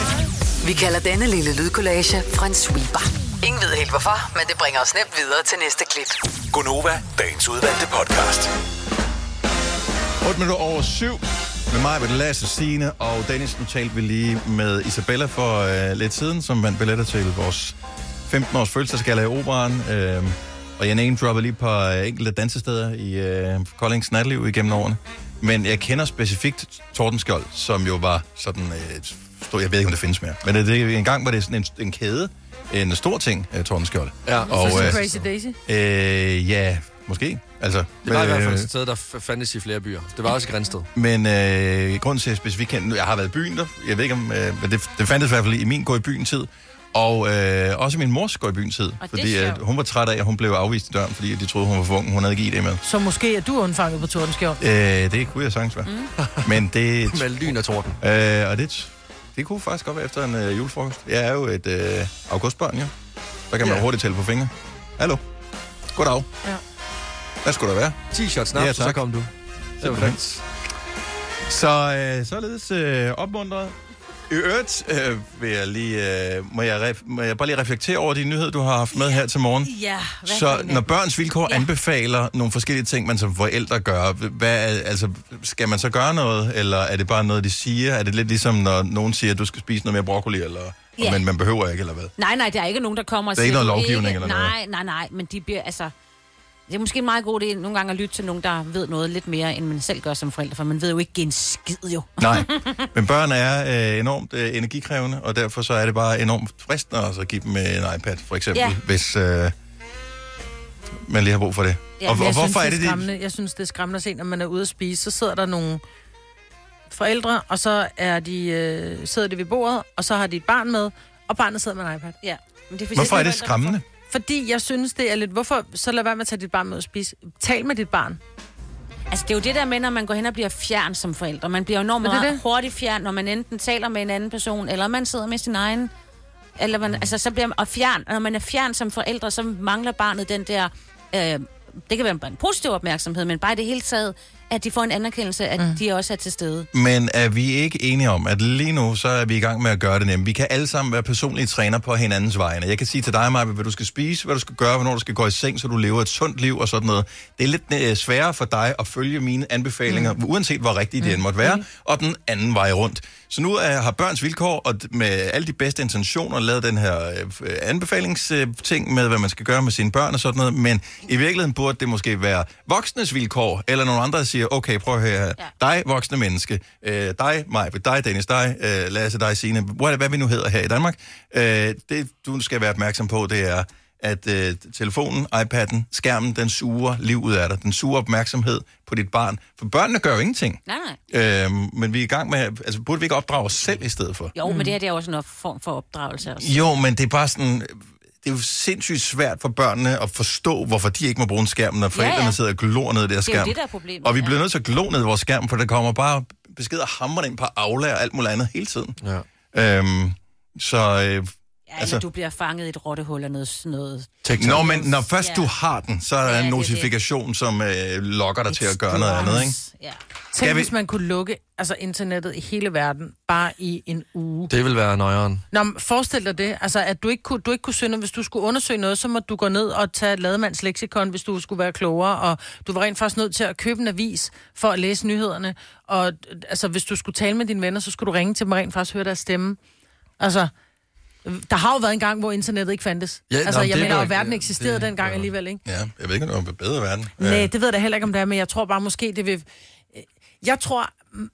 Vi kalder denne lille lydkollage Frans sweeper. Ingen ved helt hvorfor, men det bringer os nemt videre til næste klip. Gonova, dagens udvalgte podcast. 8 minutter over 7. Med mig, med Lasse, Signe og Dennis. Nu talte vi lige med Isabella for øh, lidt siden, som vandt billetter til vores 15-års fødselsdagsgala i Operan. Øh, og jeg name droppede lige på øh, enkelte dansesteder i øh, Koldings natliv igennem årene. Men jeg kender specifikt Tordenskjold, som jo var sådan øh, et stort, jeg ved ikke, om det findes mere. Men det, det, en gang var det sådan en, en kæde, en stor ting, øh, Tordenskjold. Ja, Og, øh, Crazy Daisy. Øh, ja, måske. Altså, det var i hvert fald øh, et sted, der fandtes i flere byer. Det var også i Grænsted. Men øh, grunden til, at jeg specifikt kendte, jeg har været i byen der, jeg ved ikke om, øh, men det, det fandtes i hvert fald i min gå i byen tid, og øh, også min mors gå i byen tid, fordi at hun var træt af, at hun blev afvist i døren, fordi de troede, hun var for ung, hun havde ikke ID med. Så måske er du undfanget på Tordenskjold. Øh, det kunne jeg sagtens være. Mm. Men det, Med lyn og torden. øh, og det, det kunne faktisk godt være efter en øh, julefrokost. Jeg er jo et øh, augustbarn, jo. Så kan man Ja. hurtigt tælle på fingre. Hallo. Goddag. Ja. Hvad skulle der være? 10 shots snaps, Ja, så kom du. Det var. Så øh, således øh, opmuntret. I øvrigt øh, vil jeg lige, øh, må, jeg ref- må jeg bare lige reflektere over de nyheder, du har haft med her til morgen. Ja, hvad Så når børns vilkår Ja. anbefaler nogle forskellige ting, man som forældre gør, hvad, er- altså, skal man så gøre noget, eller er det bare noget, de siger? Er det lidt ligesom, når nogen siger, at du skal spise noget mere broccoli, eller, Ja. men man behøver ikke, eller hvad? Nej, nej, der er ikke nogen, der kommer og Der er ikke siger, noget "Du lovgivning ikke... eller noget?" Nej, nej, nej, men de bliver, altså... Det er måske en meget god idé nogle gange at lytte til nogen, der ved noget lidt mere, end man selv gør som forældre, for man ved jo ikke en skid jo. Nej, men børn er øh, enormt øh, energikrævende, og derfor så er det bare enormt fristende også at give dem øh, en iPad, for eksempel, Ja. hvis øh, man lige har brug for det. Ja, og, og hvorfor synes, er det det? skræmmende. Jeg synes, det er skræmmende at se, når man er ude at spise, så sidder der nogle forældre, og så er de, øh, sidder de ved bordet, og så har de et barn med, og barnet sidder med en iPad. Ja. Men det er, Hvorfor er det skræmmende? Fordi jeg synes, det er lidt... Hvorfor? Så lad være med at tage dit barn med og spise. Tal med dit barn. Altså, det er jo det der med, når man går hen og bliver fjern som forældre. Man bliver jo enormt Er det meget det? hurtigt fjern, når man enten taler med en anden person, eller man sidder med sin egen. Eller man, altså, så bliver man, og fjern, når man er fjern som forældre, så mangler barnet den der... Øh, det kan være en positiv opmærksomhed, men bare i det hele taget, at de får en anerkendelse, at mm. de også er til stede. Men er vi ikke enige om, at lige nu, så er vi i gang med at gøre det nemt. Vi kan alle sammen være personlige træner på hinandens vegne. Jeg kan sige til dig, Maja, hvad du skal spise, hvad du skal gøre, hvornår du skal gå i seng, så du lever et sundt liv og sådan noget. Det er lidt øh, sværere for dig at følge mine anbefalinger, mm. uanset hvor rigtige de end måtte være, mm. og den anden vej rundt. Så nu er, har Børns Vilkår og med alle de bedste intentioner lavet den her øh, anbefalingsting med, hvad man skal gøre med sine børn og sådan noget, men i virkeligheden burde det måske være voksnes vilkår, eller nogle andre, der siger, okay, prøv at høre her, ja. dig voksne menneske, øh, dig mig, dig Dennis, dig øh, Lasse, dig Signe, hvad, hvad vi nu hedder her i Danmark, øh, det du skal være opmærksom på, det er, at øh, telefonen, iPad'en, skærmen, den suger liv ud af dig. Den suger opmærksomhed på dit barn. For børnene gør jo ingenting. Nej, nej. Øhm, men vi er i gang med, altså burde vi ikke opdrage os selv i stedet for? Jo, mm. men det her det er også en form for opdragelse også. Jo, men det er bare sådan, det er jo sindssygt svært for børnene at forstå, hvorfor de ikke må bruge en skærm, når forældrene ja. sidder og glor ned i deres Det er jo skærm. det, der er problemet, Og vi ja. bliver nødt til at glo ned i vores skærm, for der kommer bare beskeder hammer ind på Aula og alt muligt andet hele tiden. Ja. Øhm, så... Øh, Ja, altså, du bliver fanget i et rottehul eller noget, sådan noget. Nå, men når først Ja. du har den, så er der Ja, en det notifikation, som øh, lokker dig til at gøre noget andet, ikke? Ja. Tænk, vi- hvis man kunne lukke altså, internettet i hele verden bare i en uge. Det vil være nøjeren. Nå, men forestil dig det. Altså, at du ikke kunne, du ikke kunne synde, hvis du skulle undersøge noget, så må du gå ned og tage et lademands leksikon, hvis du skulle være klogere, og du var rent faktisk nødt til at købe en avis for at læse nyhederne. Og altså, hvis du skulle tale med dine venner, så skulle du ringe til dem og rent faktisk høre deres stemme. Altså, der har jo været en gang, hvor internettet ikke fandtes. Ja, altså, nå, jeg mener, at verden eksisterede det- dengang ja. alligevel, ikke? Ja, jeg ved ikke, om det var en bedre verden. Nej, det ved jeg da heller ikke, om det er, men jeg tror bare måske, det vil... Jeg tror,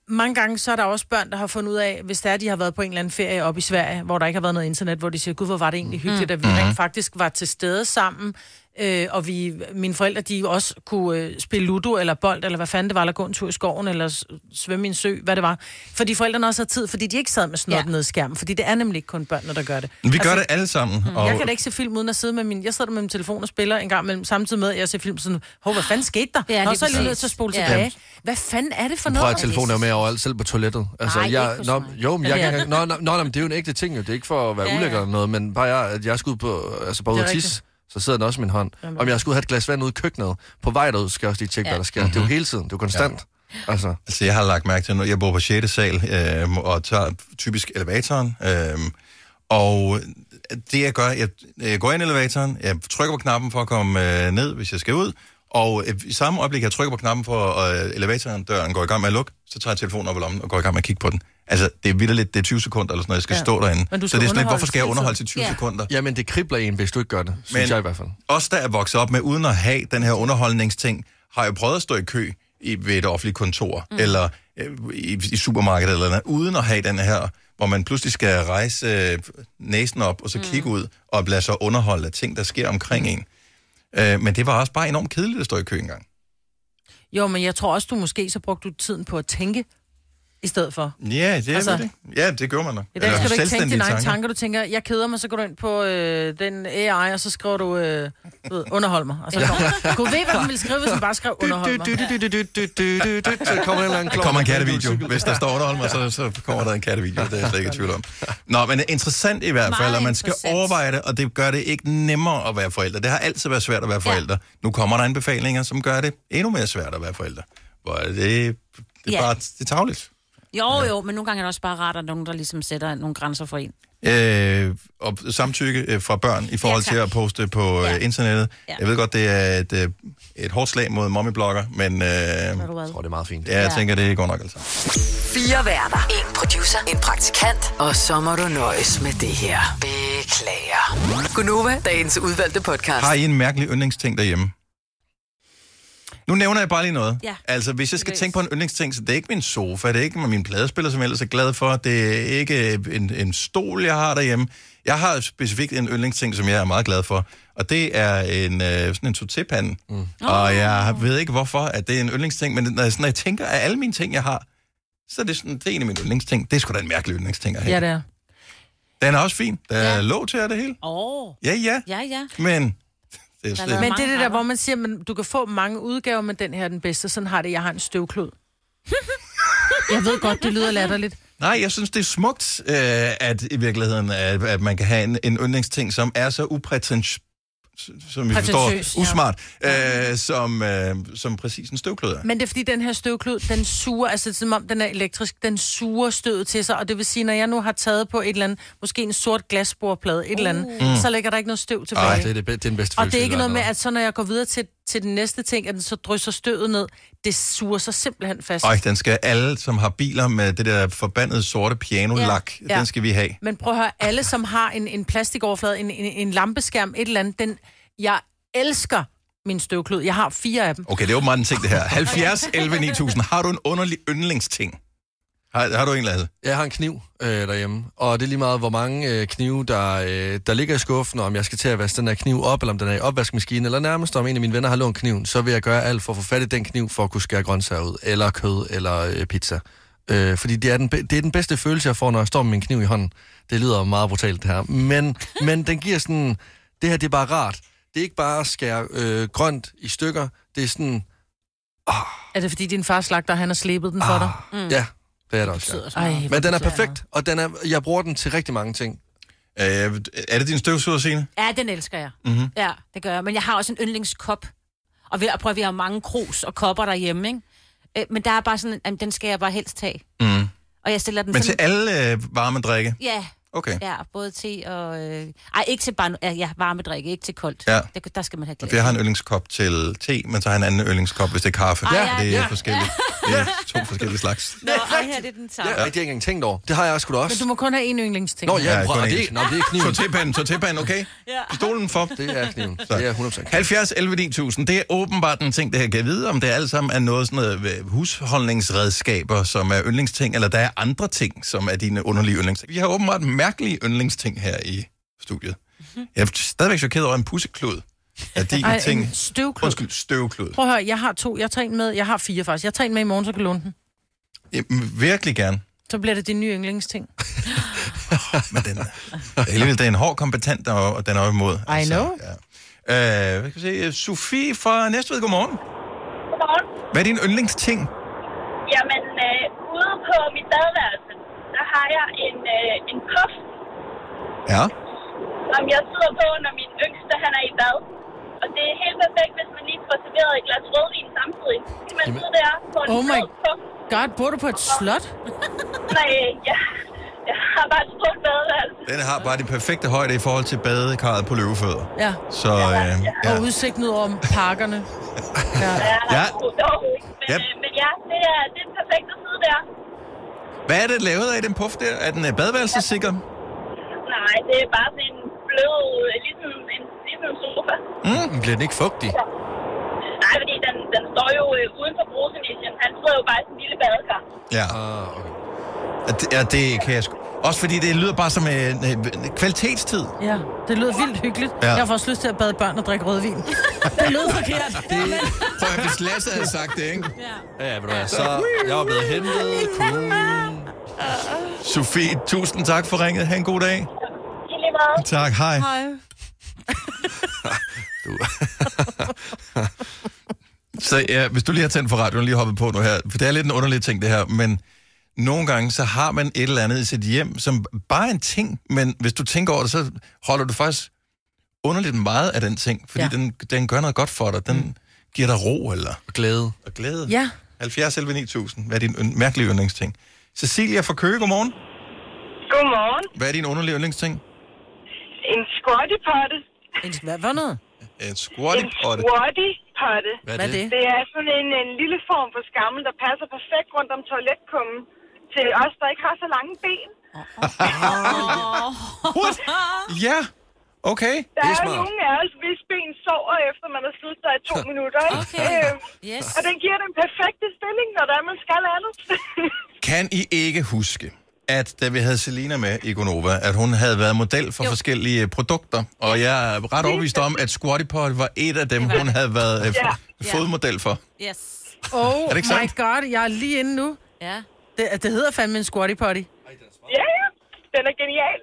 mange gange, så er der også børn, der har fundet ud af, hvis det er, de har været på en eller anden ferie op i Sverige, hvor der ikke har været noget internet, hvor de siger, gud, hvor var det egentlig hyggeligt, at vi rent faktisk var til stede sammen, øh, og vi, mine forældre, de også kunne øh, spille ludo eller bold, eller hvad fanden det var, eller gå en tur i skoven, eller s- svømme i en sø, hvad det var. Fordi forældrene også har tid, fordi de ikke sad med snotten ja. ned i skærmen, fordi det er nemlig ikke kun børnene, der gør det. Vi gør det alle sammen. Mm. Jeg kan da ikke se film uden at sidde med min... Jeg sidder med min telefon og spiller en gang mellem, samtidig med, at jeg ser film sådan, hov, hvad fanden skete der? Ja, Nå, lige så er jeg nødt til at spole Ja. tilbage. Hvad fanden er det for Prøv at noget? telefonen er med overalt, selv på toilettet. Altså, Nej, jeg, ikke nå, jo, men jeg Ja, kan. Nå, nå, nå, nå, det er jo en ægte ting, jo. Det er ikke for at være Ja, ulækker eller noget, men bare jeg, at jeg skulle på, altså bare ud og tisse, så sidder den også i min hånd. Om jeg skulle have et glas vand ude i køkkenet, på vej derud, skal jeg også lige tjekke, Ja. hvad der sker. Det er jo hele tiden, det er jo konstant. Altså, Altså, jeg har lagt mærke til, at jeg bor på 6. sal, øh, og tager typisk elevatoren, øh, og det jeg gør, jeg, jeg går ind i elevatoren, jeg trykker på knappen for at komme øh, ned, hvis jeg skal ud, og øh, i samme øjeblik, jeg trykker på knappen for, at øh, elevatoren, døren går i gang med at lukke, så tager jeg telefonen op i lommen og går i gang med at kigge på den. Altså, det er vildt lidt, det er 20 sekunder eller sådan noget, jeg skal Ja. stå derinde. Men du Så skal det er underholde hvorfor skal jeg underholde til 20 Ja. sekunder? jamen, det kribler en, hvis du ikke gør det, synes Men- jeg i hvert fald. os, der er vokset op med, uden at have den her underholdningsting, har jo prøvet at stå i kø i, ved et offentligt kontor, mm. eller øh, i, i supermarkedet eller noget, uden at have den her, hvor man pludselig skal rejse øh, næsen op, og så mm. kigge ud, og lade sig underholde af ting, der sker omkring en. Øh, men det var også bare enormt kedeligt at stå i kø engang. Jo, men jeg tror også, du måske så brugte du tiden på at tænke. I stedet for. Ja, det Altså- det. Ja, det gør man nok. I dag skal du ikke tænke dine egne tanker. Du tænker, jeg keder mig, så går du ind på øh, den AI, og så skriver du, øh, du ved, underhold mig. Og så kommer Gud ved, hvad den ville skrive, hvis den bare skrev underhold mig. Så kommer en eller kommer en kattevideo. Hvis der står underhold mig, så, så kommer der en kattevideo. Det er jeg slet ikke i tvivl om. Nå, men interessant i hvert fald, og man skal overveje det, og det gør det ikke nemmere at være forældre. Det har altid været svært at være forældre. Nu kommer der anbefalinger, som gør det endnu mere svært at være forældre. Hvor det, det er Ja. bare det er tavligt. Jo, jo, men nogle gange er det også bare rart, at nogen, der ligesom sætter nogle grænser for en. Øh, og samtykke øh, fra børn i forhold Ja, til at poste på Ja. ja. internettet. Ja. Ja. Jeg ved godt, det er et, øh, et hårdt slag mod mommy-blogger, men øh, Jeg tror, det er meget fint. ja, jeg Ja. tænker, det går nok altså. Fire værter. En producer. En praktikant. Og så må du nøjes med det her. Beklager. Gunova, dagens udvalgte podcast. Har I en mærkelig yndlingsting derhjemme? Nu nævner jeg bare lige noget. Ja. Altså, hvis jeg skal tænke på en yndlingsting, så det er ikke min sofa, det er ikke min pladespiller, som jeg ellers er glad for, det er ikke en, en stol, jeg har derhjemme. Jeg har specifikt en yndlingsting, som jeg er meget glad for, og det er en, øh, sådan en sauté-pande. Mm. Og jeg ved ikke, hvorfor at det er en yndlingsting, men når jeg, sådan, når jeg tænker af alle mine ting, jeg har, så er det, sådan, det er en af mine yndlingsting. Det er sgu da en mærkelig yndlingsting at have. Ja, det er. Den er også fin. Der er Ja. låg til det hele. Åh, oh, Ja, ja, ja, ja. men... Det er slet... Men det er det der, hvor man siger, at du kan få mange udgaver, men den her er den bedste. Sådan har det, jeg har en støvklud. jeg ved godt, det lyder latterligt. Nej, jeg synes, det er smukt, øh, at i virkeligheden, at, at man kan have en, en yndlingsting, som er så uprætentiøs, som vi forstår, Prætentiøs, ja. usmart, øh, som, øh, som præcis en støvklud er. Men det er fordi, den her støvklud, den suger, altså som om den er elektrisk, den suger stødet til sig, og det vil sige, når jeg nu har taget på et eller andet, måske en sort glasbordplade, et eller andet, mm. så ligger der ikke noget støv tilbage. Ej, det er, det, det er den bedste Og det er ikke noget med, at så når jeg går videre til, til den næste ting, at den så drysser støvet ned, det suger sig simpelthen fast. Og den skal alle, som har biler med det der forbandede sorte pianolak. Ja. den skal vi have. Men prøv at høre, alle som har en, en plastikoverflade, en, en, en lampeskærm, et eller andet, den, jeg elsker min støvklud. Jeg har fire af dem. Okay, det er jo meget en ting, det her. 70, 11, 9000. Har du en underlig yndlingsting? Har, har du en, Lasse? Jeg har en kniv øh, derhjemme, og det er lige meget, hvor mange øh, knive, der, øh, der ligger i skuffen, og om jeg skal til at vaske den her kniv op, eller om den er i opvaskemaskinen, eller nærmest om en af mine venner har lånt kniven, så vil jeg gøre alt for at få fat i den kniv, for at kunne skære grøntsager ud, eller kød, eller øh, pizza. Øh, fordi det er, den, det er den bedste følelse, jeg får, når jeg står med min kniv i hånden. Det lyder meget brutalt, det her. Men, men den giver sådan... Det her, det er bare rart. Det er ikke bare at skære øh, grønt i stykker. Det er sådan... Er det fordi din far slagter, han har slebet den for dig? Mm. Ja, det er det også. Ja. Ej, Men den er perfekt, og den er, jeg bruger den til rigtig mange ting. Øh, er det din støvsuger, Signe? Ja, den elsker jeg. Mm-hmm. Ja, det gør jeg. Men jeg har også en yndlingskop. Og vi, prøv, at- vi har mange krus og kopper derhjemme, ikke? Øh, Men der er bare sådan, at den skal jeg bare helst have. Mm. Og jeg stiller den Men til sådan... alle øh, varme drikke? Ja, Okay. ja, både te og... Øh... Ej, ikke til bare... Ja, ja, varme drikke, ikke til koldt. Ja. Der, der skal man have glas. jeg har en yndlingskop til te, men så har jeg en anden yndlingskop, hvis det er kaffe. Ja, det er ja. forskelligt. Det er to forskellige slags. Nå, ej, her det er den samme. Ja. Det har jeg ikke engang tænkt over. Det har jeg sgu da Men også. du må kun have en yndlingsting. Nå ja, Ja, en. det, nå, det er kniven. Sortépanden, sortépanden, okay? Ja. Pistolen for. Det er kniven. Det er 100% kniven. 70 11 9000, det er åbenbart en ting, det her kan vide, om det alle sammen er noget sådan noget øh, husholdningsredskaber, som er yndlingsting, eller der er andre ting, som er dine underlige yndlingsting. Vi har åbenbart mærkelige yndlingsting her i studiet. Jeg er stadigvæk chokeret over en pusseklud af dine Ej, ting. en støvklud. Undskyld, støvklud. Prøv at høre, jeg har to. Jeg tager en med. Jeg har fire faktisk. Jeg tager en med i morgen, så kan du låne den. Ja, virkelig gerne. Så bliver det din nye yndlingsting. Men den, alligevel, det er en hård kompetent, og, og den er imod. I know. Ja. Øh, hvad kan vi se? Sofie fra Næstved, godmorgen. Godmorgen. Hvad er din yndlingsting? Jamen, øh, ude på mit badeværelse, har jeg en, øh, en puff, Ja. som jeg sidder på, når min yngste han er i bad. Og det er helt perfekt, hvis man lige får serveret et glas rødvin samtidig. Så kan man Jamen. sidde der på en Oh my- rød puff. God, bor du på et slot? Nej, ja, jeg har bare et stort badeværelse. Den har bare de perfekte højde i forhold til badekarret på løvefødder. Ja. Så øh, ja. Og udsigten ud over parkerne. Ja. Ja, Ja. dog. Men, Yep. øh, men ja, det er, det er perfekt at sidde der. Hvad er det lavet af, den puff der? Er den øh, badeværelsessikker? Nej, det er bare sådan en blød, øh, ligesom en, ligesom en sofa. Bliver den ikke fugtig? Nej, fordi den, den står jo øh, uden for brusemissionen. Han sidder jo bare i sin lille badekar. Ja. Ah, okay. Og det, ja, det kan jeg sgu... Også fordi det lyder bare som en, en kvalitetstid. Ja, det lyder vildt hyggeligt. Ja. Ja. Jeg får også lyst til at bade børn og drikke rødvin. det lød forkert. Det... Prøv at hvis Lasse havde sagt det, ikke? Ja, ved du hvad, så jeg var blevet hentet. Kommunen. Sofie, tusind tak for ringet. Ha' en god dag. Tak, hej. Hej. Så ja, hvis du lige har tændt for radioen og lige hoppet på nu her, for det er lidt en underlig ting det her, men nogle gange så har man et eller andet i sit hjem, som bare er en ting, men hvis du tænker over det, så holder du faktisk underligt meget af den ting, fordi ja. Den, den gør noget godt for dig. Den mm. giver dig ro eller Og glæde. og glæde. Ja. 70 11 9000. Hvad er din mærkelige yndlingsting? Cecilia fra Køge, godmorgen. Godmorgen. Hvad er din underlige yndlingsting? En squatty potte. En, hvad, hvad noget? En squatty En potte. squatty potte. Hvad er er det? Det er sådan en, en lille form for skammel, der passer perfekt rundt om toiletkummen til os, der ikke har så lange ben. What? Ja, okay. Der Det er er, jo nogen af os, hvis ben sover efter man har siddet der i to minutter. Ikke? Okay. Øhm, Yes. og den giver den perfekte stilling, når der er, man skal andet. Kan I ikke huske, at da vi havde Selina med i Gonova, at hun havde været model for jo. forskellige produkter, og jeg er ret overbevist om, at Squatty Pot var et af dem, hun havde været øh, f- fodmodel for. Yes. Oh det ikke my sandt? god, jeg er lige inde nu. Ja. Det, det hedder fandme en squatty potty. ja, ja. Den er genial.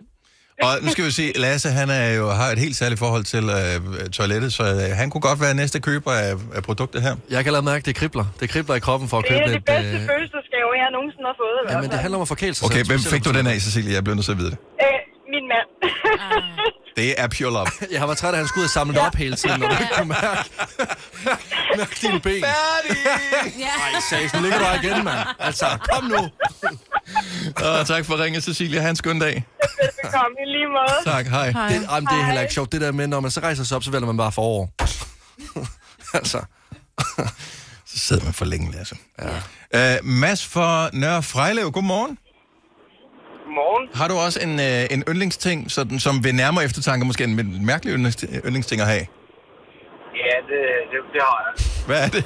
Og nu skal vi se, Lasse han er jo, har et helt særligt forhold til øh, toilettet, så øh, han kunne godt være næste køber af, af produktet her. Jeg kan lade mærke, det kribler. Det kribler i kroppen for at Det købe er det et... bedste øh, fødselsdagsgave, jeg nogensinde har fået. hvert Jamen, det handler om at forkæle sig Okay, selv, hvem fik du den af, Cecilia? Jeg bliver nødt til at vide det. Øh, min mand. Det er pure love. Jeg har været træt af, at han skulle ud og samle det op hele tiden, og du ikke kunne mærke, mærke dine ben. Ja. Ej, seriøst, nu ligger du her igen, mand. Altså, kom nu. Og tak for ringet, Cecilia. Ha' en skøn dag. Velbekomme i lige måde. Tak, hej. Hej. Det, jamen, det er heller ikke sjovt. Det der med, når man så rejser sig op, så vælger man bare forover. altså. Så sidder man for længe, Lasse. Ja. Uh, Mads fra Nørre Frejlev, godmorgen. Godmorgen. Har du også en, øh, en yndlingsting, sådan, som ved nærmere eftertanke måske en en mærkelig yndlings, yndlingsting at have? Ja, det, det, det har jeg. Hvad er det?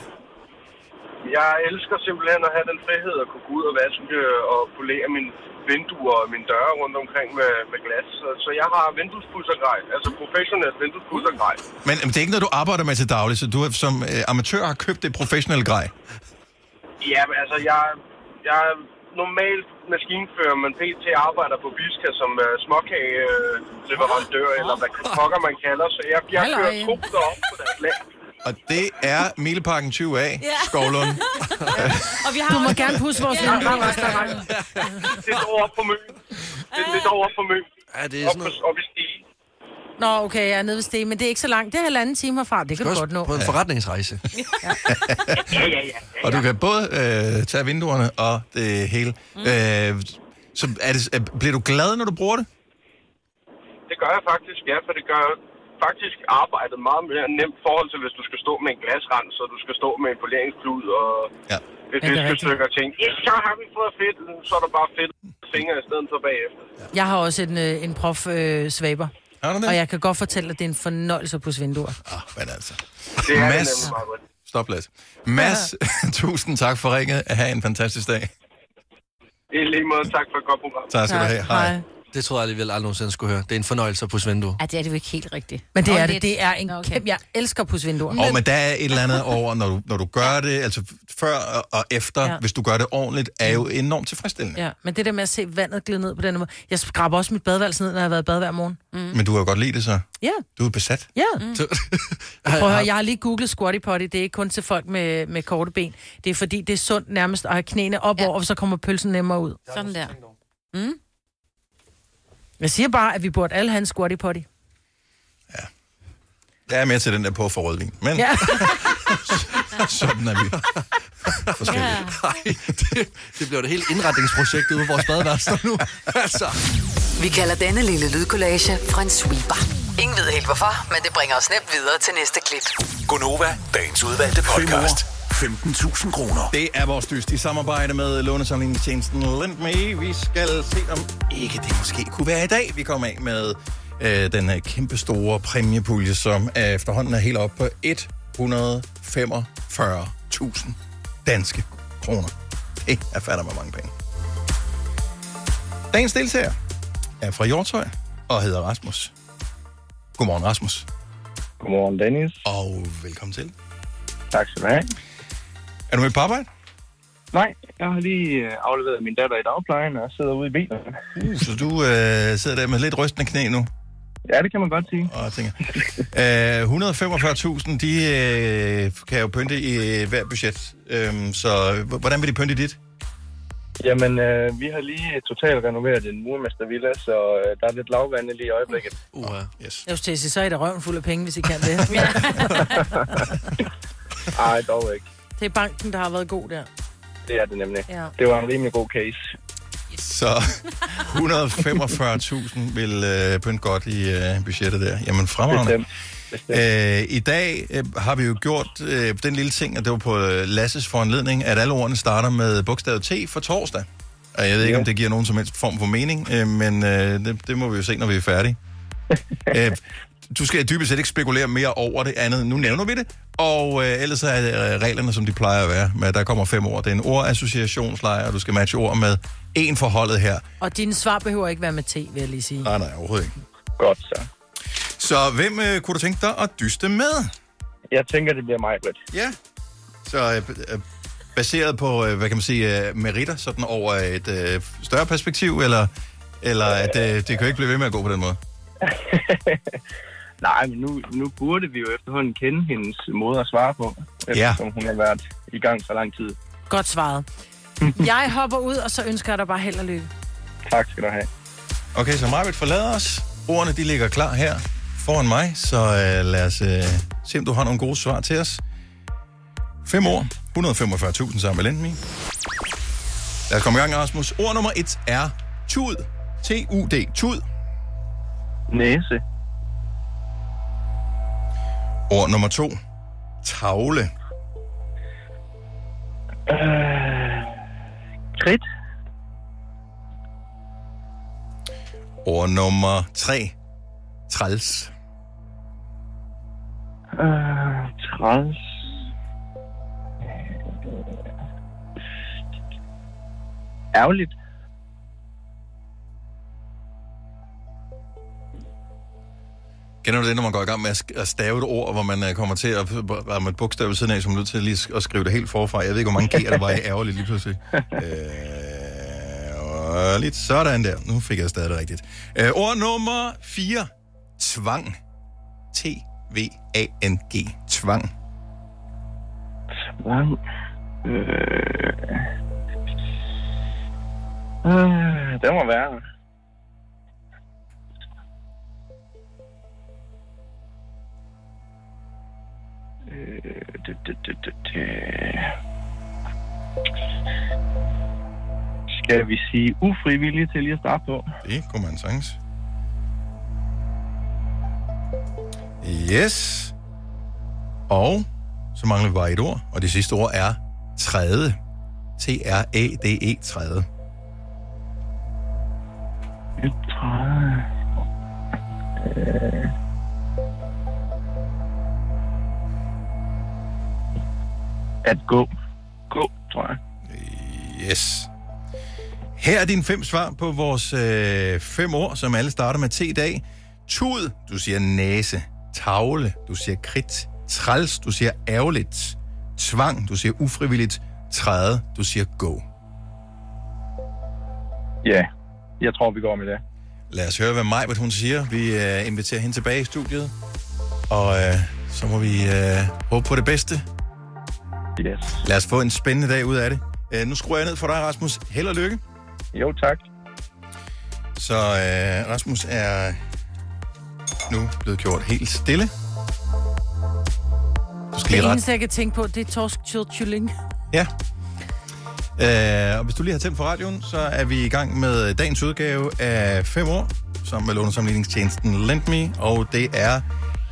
Jeg elsker simpelthen at have den frihed at kunne gå ud og vaske og polere mine vinduer og mine døre rundt omkring med, med glas. Så, så jeg har vinduespudsergrej, altså professionelt vinduespudsergrej. Men øh, det er ikke noget, du arbejder med til daglig, så du er, som øh, amatør har købt det professionelle grej. Ja, men altså, jeg, jeg er normalt maskinfører, men pt. arbejder på Viska som uh, småkageleverandør, eller hvad pokker man kalder. Så jeg, jeg kører to derop på deres land. Og det er Mileparken 20A, Ja. Skovlund. Og vi har Du må også- gerne pusse vores Ja. Det er over på Møn. Det, er over på Møn. Ja, det er Op, sådan noget... op i stige. Nå, okay, jeg er nede ved Sten, men det er ikke så langt. Det er halvanden time herfra. Det kan du godt nå. på en forretningsrejse. Ja, ja, ja. ja. Og du kan både øh, tage vinduerne og det hele. Mm. Øh, så er det, øh, bliver du glad, når du bruger det? Det gør jeg faktisk, ja, for det gør faktisk arbejdet meget mere nemt forhold til, hvis du skal stå med en glasrens, og du skal stå med en poleringsklud og Ja. et det er fiskestykke og ting. Ja, så har vi fået fedt, så er der bare fedt fingre i stedet for bagefter. Jeg har også en, øh, en prof øh, svaber. Har du det? Og jeg kan godt fortælle, at det er en fornøjelse pusse vinduer. Ah, men altså. Det er Mads. det nemlig. Stop. Mads, tusind tak for ringet. Ha' en fantastisk dag. I lige måde, tak for et godt program. Tak skal du have. Hej. Det tror jeg alligevel aldrig nogensinde skulle høre. Det er en fornøjelse at pusse vinduer. Ja, det er det jo ikke helt rigtigt. Men det Nå, er lidt. det. Det er en Nå, okay. kæmpe... Jeg elsker at pusse vinduer. Og men der er et eller andet over, når du, når du gør det, altså før og efter, ja. Hvis du gør det ordentligt, er jo enormt tilfredsstillende. Ja. Men det der med at se vandet glide ned på den måde. Jeg skraber også mit badeværelse ned, når jeg har været i bad hver morgen. Mm. Men du har jo godt lide det så. Ja, Du er besat. ja. Mm. Prøv at høre, jeg har lige googlet squatty potty. Det er ikke kun til folk med, med korte ben. Det er fordi, det er sundt nærmest at have knæene op Ja. over, og så kommer pølsen nemmere ud. Sådan der. Jeg siger bare, at vi burde alle have en squatty potty. Jeg er med til den der på for rødvin. Men ja. Ja. sådan er vi. Forskellige. Ja. Nej, det, det bliver et helt indretningsprojekt ude på vores badeværelser nu. altså. Vi kalder denne lille lydkollage en sweeper. Ingen ved helt hvorfor, men det bringer os nemt videre til næste klip. Gonova, dagens udvalgte podcast. 15.000 kroner. Det er vores dyst i samarbejde med lånesamligningstjenesten LendMe. Vi skal se, om ikke det måske kunne være i dag, vi kommer af med øh, den her kæmpe store præmiepulje, som er efterhånden er helt op på 145.000 danske kroner. Det er fatter med mange penge. Dagens deltager er fra Hjortøj og hedder Rasmus. Godmorgen, Rasmus. Godmorgen, Dennis. Og velkommen til. Tak skal du have. Er du med på arbejde? Nej, jeg har lige øh, afleveret min datter i dagplejen og sidder ude i bilen. Uh, så du øh, sidder der med lidt rystende knæ nu? Ja, det kan man godt sige. Og tænker, øh, 145.000, de øh, kan jo pynte i hver budget. Øhm, så hvordan vil de pynte i dit? Jamen, øh, vi har lige totalt renoveret en murmestervilla, så øh, der er lidt lavvand lige i øjeblikket. Uh, yes. Jeg skulle til så er I da røven fuld af penge, hvis I kan det. Ej, dog ikke. Det er banken, der har været god der. Det er det nemlig. Ja. Det var en rimelig god case. Så 145.000 vil øh, pynte godt i øh, budgettet der. Jamen fremragende. Øh, I dag øh, har vi jo gjort øh, den lille ting, at det var på øh, Lasses foranledning, at alle ordene starter med bogstavet T for torsdag. Og jeg ved ikke, Ja. om det giver nogen som helst form for mening, øh, men øh, det, det må vi jo se, når vi er færdige. øh, du skal dybest set ikke spekulere mere over det andet. Nu nævner vi det. Og øh, ellers er øh, reglerne, som de plejer at være. Med, der kommer fem ord. Det er en ordassociationslejr, og du skal matche ord med en forholdet her. Og dine svar behøver ikke være med T, vil jeg lige sige. Nej, nej, overhovedet ikke. Godt, så. Så hvem øh, kunne du tænke dig at dyste med? Jeg tænker, det bliver mig, Britt. Ja. Så øh, øh, baseret på, øh, hvad kan man sige, øh, meritter, sådan over et øh, større perspektiv, eller, eller at øh, det kan jo ikke blive ved med at gå på den måde? Nej, men nu, nu burde vi jo efterhånden kende hendes måde at svare på, Ja. eftersom hun har været i gang så lang tid. Godt svaret. Jeg hopper ud, og så ønsker jeg dig bare held og lykke. Tak skal du have. Okay, så Marvitt forlader os. Ordene, de ligger klar her foran mig, så øh, lad os øh, se, om du har nogle gode svar til os. Fem ord, 145.000 sammen med Lendme. Lad os komme i gang, Rasmus. Ord nummer et er tud. T-U-D. Tud. Næse. Ord nummer to. Tavle. Øh, kridt. Ord nummer tre. Træls. Øh, træls. Ærgerligt. Kender du det, når man går i gang med at stave et ord, hvor man øh, kommer til at ramme et bogstav ved siden af, som er nødt til lige at skrive det helt forfra? Jeg ved ikke, hvor mange G'er der var i ærgerligt lige pludselig. Ærgerligt. Sådan der. Nu fik jeg stadig det rigtigt. Øh, ord nummer 4. Tvang. T-V-A-N-G. Tvang. Tvang. Øh, øh, det må være. Øh, det, det, det, det, det. Skal vi sige ufrivillig til lige at starte på? Det kunne man sagtens. Yes. Og så mangler vi bare et ord, og det sidste ord er træde. T-R-A-D-E, træde. Et træde. Øh. At gå. Gå, tror jeg. Yes. Her er dine fem svar på vores øh, fem ord, som alle starter med T i dag. Tud, du siger næse. Tavle, du siger kridt. Træls, du siger ærgerligt. Tvang, du siger ufrivilligt. Træde, du siger gå. Ja, jeg tror, vi går med det. Lad os høre, hvad Majbert hun siger. Vi øh, inviterer hende tilbage i studiet. Og øh, så må vi øh, håbe på det bedste. Yes. Lad os få en spændende dag ud af det. Øh, nu skruer jeg ned for dig, Rasmus. Held og lykke. Jo, tak. Så øh, Rasmus er nu blevet gjort helt stille. Du skal Det eneste, jeg kan tænke på, det er torsk kylling. Ja. Øh, og hvis du lige har tændt for radioen, så er vi i gang med dagens udgave af 5 år, som med lånesamligningstjenesten LendMe, og det er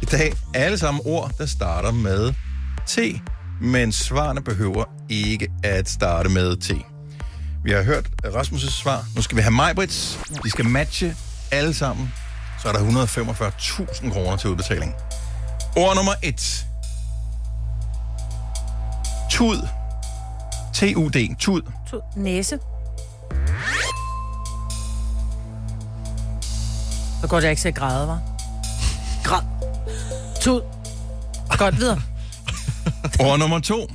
i dag alle sammen ord, der starter med T, men svarene behøver ikke at starte med T. Vi har hørt Rasmus' svar. Nu skal vi have Majbrits. De skal matche alle sammen. Så er der 145.000 kroner til udbetaling. Ord nummer 1. Tud. T-U-D. Tud. To- Næse. Så godt, jeg ikke ser græde, var. Græd. Tud. Godt, videre. Ord nummer to.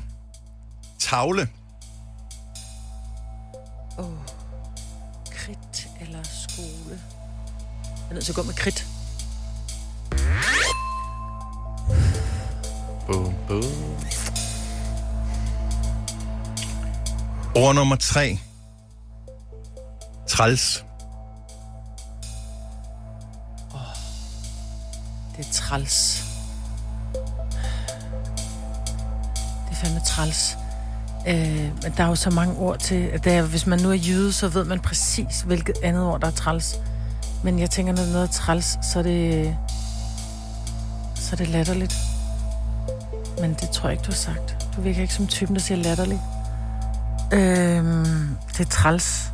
Tavle. Oh. Kridt eller skole. Jeg er nødt til at gå med kridt. Boom, boom. Ord nummer tre. Træls. Det er træls. Fandme træls. Øh, men der er jo så mange ord til, at det er, hvis man nu er jyde, så ved man præcis, hvilket andet ord, der er træls. Men jeg tænker, når noget er træls, så er det, så er det latterligt. Men det tror jeg ikke, du har sagt. Du virker ikke som typen, der siger latterligt. Øh, det er træls.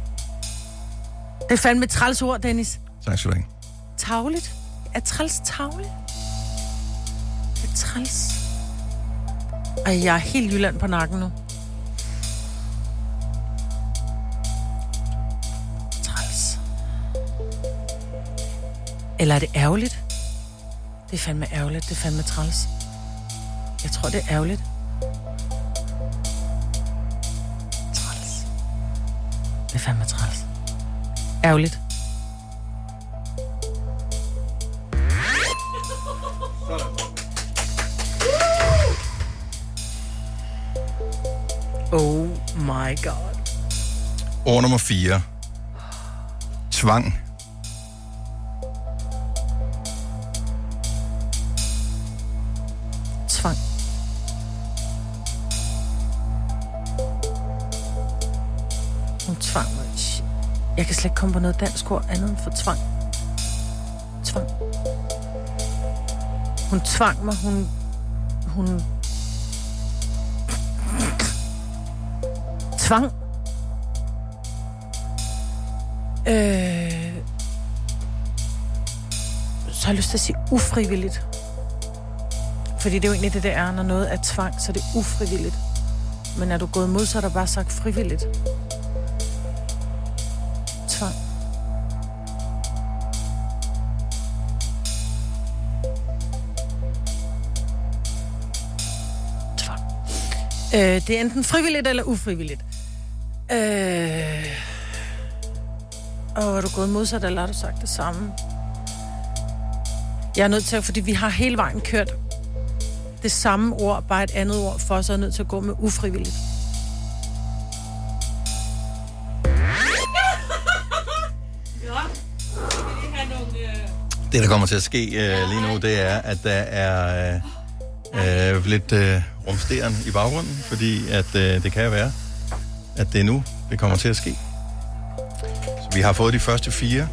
Det er fandme et træls ord, Dennis. Tak skal du have. Tavligt? Er træls tavle? Det er træls. Ej, jeg er helt Jylland på nakken nu. Træls. Eller er det ærgerligt? Det er fandme ærgerligt. Det er fandme træls. Jeg tror, det er ærgerligt. Træls. Det er fandme træls. Ærgerligt. Oh my god. Ord nummer 4. Tvang. Tvang. Hun tvang mig. Jeg kan slet ikke komme på noget dansk ord andet end for tvang. Tvang. Hun tvang mig. Hun... Hun... Tvang. Øh... Så har jeg lyst til at sige ufrivilligt. Fordi det er jo egentlig det, det er, når noget er tvang, så er det ufrivilligt. Men er du gået mod, så er der bare sagt frivilligt. Tvang. Tvang. Øh, det er enten frivilligt eller ufrivilligt. Øh... Og er du gået modsat, eller har du sagt det samme? Jeg er nødt til at, fordi vi har hele vejen kørt det samme ord, bare et andet ord, for så er jeg nødt til at gå med ufrivilligt. Det, der kommer til at ske øh, lige nu, det er, at der er øh, øh, lidt øh, rumsteren i baggrunden, fordi at øh, det kan være, at det er nu, det kommer til at ske. Så vi har fået de første fire.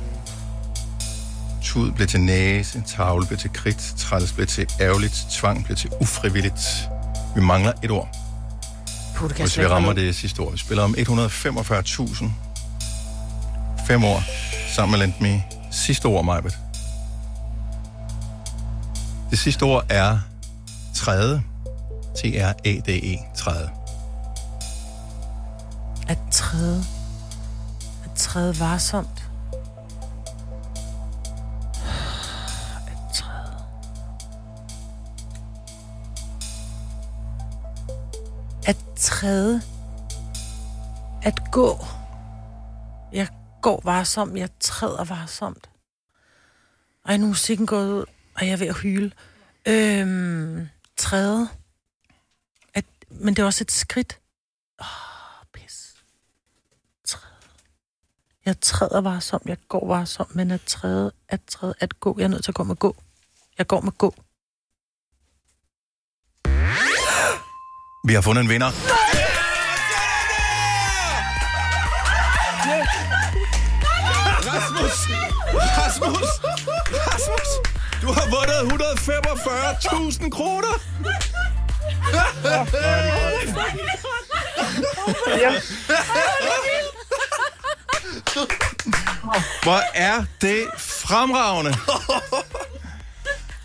Tud blev til næse, tavle blev til kridt, træls blev til ærgerligt, tvang blev til ufrivilligt. Vi mangler et ord, Puh, det hvis vi rammer det sidste ord. Vi spiller om 145.000. Fem år sammen med Lendme. Sidste ord, Majbet. Det sidste ord er træde. T-R-A-D-E. Træde. At træde. At træde varsomt. At træde. At træde. At gå. Jeg går varsomt. Jeg træder varsomt. Ej, nu er musikken gået ud, og jeg er ved at hyle. Øhm, træde. At, men det er også et skridt. Ah. Jeg træder varsomt, jeg går varsomt, men at træde, at træde, at gå. Jeg er nødt til at gå med gå. Jeg går med gå. Vi har fundet en vinder. Rasmus! Rasmus! Rasmus! Du har vundet 145.000 kroner! Hvor er det fremragende.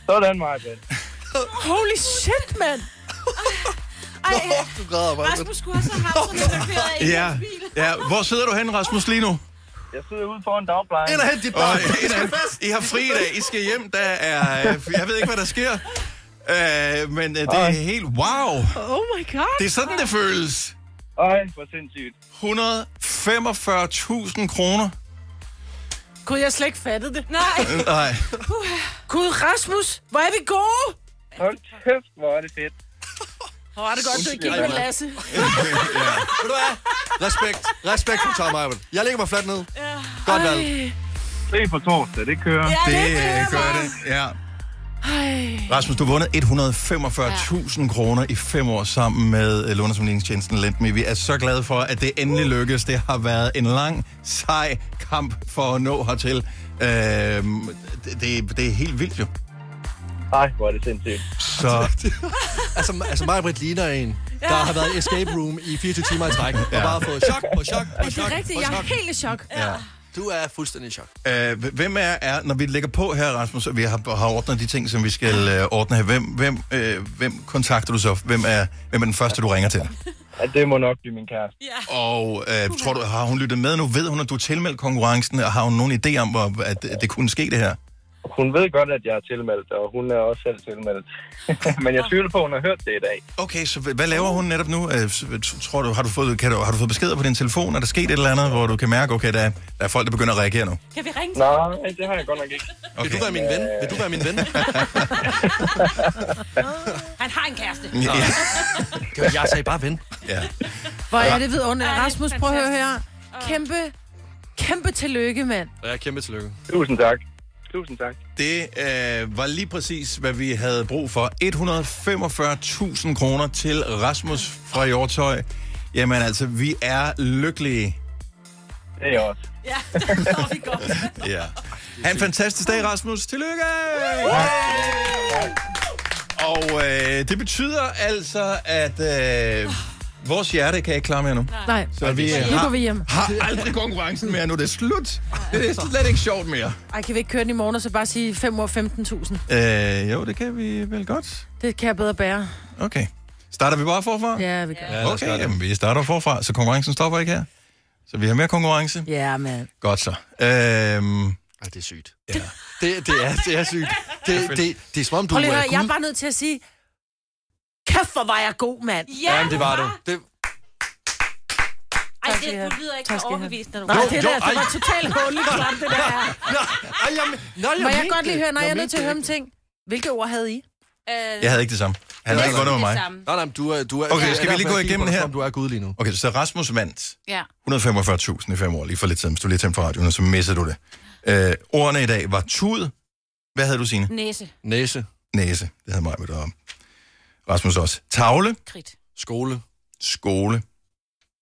Sådan, Martin. Holy shit, mand! Ej, Du græder bare. Rasmus skulle også have haft sådan en, i Ja, ja. Hvor sidder du hen, Rasmus, lige nu? Jeg sidder ude foran dagplejen. Ind og hent dit barn. I har fri i dag. I skal hjem. Der er... øh, Jeg ved ikke, hvad der sker. Øh, men øh, det er helt... Wow! Oh my god. Det er sådan, det føles. Ej, hvor sindssygt. 145.000 kroner. Gud, jeg har slet ikke fattet det. Nej. Nej. Gud, Rasmus, hvor er vi gode. Hold kæft, hvor er det fedt. Hvor er det godt, du ikke gik med Lasse. Ved du hvad? Respekt. Respekt for Tom Eiben. Jeg lægger mig fladt ned. Godt valg. Se på torsdag, det kører. ja, Det det øh, kører gør bare. det. Ja. Ej. Rasmus, du har vundet 145.000 kroner i fem år sammen med øh, lånesamligningstjenesten Lendme. Vi er så glade for, at det endelig lykkes. Det har været en lang, sej kamp for at nå hertil. Øh, det, det, det er helt vildt jo. Ej, hvor er det sindssygt. Så Altså, altså mig og Britt ligner en, der har været i escape room i 24 timer i træk. Og Ja. bare fået chok på chok på Det chok er rigtigt, jeg er chok. helt i chok. ja. Du er fuldstændig i chok. Øh, hvem er, er, når vi lægger på her, Rasmus, og vi har, har ordnet de ting, som vi skal øh, ordne her, hvem, hvem, øh, hvem kontakter du så? Hvem er, hvem er den første, du ringer til? Ja, det må nok blive min kæreste. Og øh, tror du, har hun lyttet med nu? Ved hun, at du er tilmeldt konkurrencen? Og har hun nogen idé om, hvor- at, at det kunne ske det her? Hun ved godt, at jeg er tilmeldt, og hun er også selv tilmeldt. Men jeg tvivler på, at hun har hørt det i dag. Okay, så hvad laver hun netop nu? Øh, Tror du, har du fået, kan du, har du fået beskeder på din telefon? Er der sket et eller andet, hvor du kan mærke, okay, der, er- der er folk, der begynder at reagere nu? Kan vi ringe til Nej, det har jeg godt nok ikke. Okay. Vil du være min ven? Vil du være min ven? Han har en kæreste. Ja, Jeg sagde bare ven. ja. Hvor er det vidunderligt. Ej, det er Rasmus, prøv at høre her. Kæmpe, kæmpe tillykke, mand. Ja, kæmpe tillykke. Tusind tak. Tusind tak. Det øh, var lige præcis, hvad vi havde brug for. 145.000 kroner til Rasmus fra Hjortøj. Jamen altså, vi er lykkelige. Det er jeg også. Ja, det vi godt. Ja. Ha' en fantastisk dag, Rasmus. Tillykke! Og øh, det betyder altså, at øh, vores hjerte kan ikke klare mere nu. Nej, Så vi nu har, går vi hjem. har aldrig konkurrencen mere nu. Det er slut. Det er slet ikke sjovt mere. Ej, kan vi ikke køre den i morgen og så bare sige 5 år 15.000? Øh, jo, det kan vi vel godt. Det kan jeg bedre bære. Okay. Starter vi bare forfra? Ja, vi gør. Ja, Okay, det. jamen, vi starter forfra, så konkurrencen stopper ikke her. Så vi har mere konkurrence. Ja, mand. Godt så. Øhm, Ej, det er sygt. Ja. Det, det, er, det er sygt. Det, det, det er som om, du Prøv lige er at høre, jeg er gud. bare nødt til at sige, kæft, hvor var jeg god, mand. Ja, Jamen, det var du. Det, Ej, det, du lyder ikke så overbevist, når du Nej, det, jo, der, det var totalt hulligt klart, det der. Ej, jeg, nå, jeg Må jeg godt lige høre, nej, jeg er nødt til at høre om ting. Hvilke ord havde I? Øh, jeg havde ikke det samme. Han havde ikke vundet med mig. Nej, nej, du er... Du er Okay, skal vi lige gå igennem her? om Du er gud lige nu. Okay, så Rasmus vandt Ja. 145.000 i fem år, lige for lidt siden. Hvis du lige tændte for radioen, og så missede du det. Øh, ordene i dag var tud. Hvad havde du, Signe? Næse. Næse, Næse. Det havde mig med dig Rasmus også. Tavle. Kridt. skole, Skole.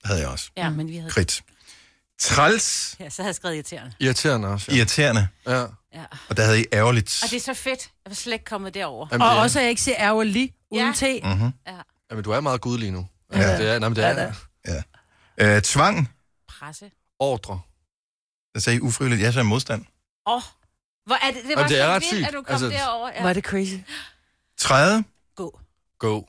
Havde jeg også. Ja, men vi havde... Kridt. Træls. Ja, så havde jeg skrevet irriterende. irriterende også. Ja. Irriterende. ja. Ja. Og der havde I ærgerligt. Og det er så fedt. Jeg var slet ikke kommet derover. Jamen, Og er- også, at jeg ikke siger ærgerlig uden Ja. te. Mm-hmm. Jamen, du er meget gud lige nu. Ja. Ja. Det er, nej, men det er Ja, Øh, tvang. Presse. ordre. Der sagde I ufrivilligt. Jeg sagde modstand. Åh, oh, hvor er det, det var Jamen, det er så ret vildt, sygt. at du kom altså, derover. Ja. Var det crazy? Træde. Gå.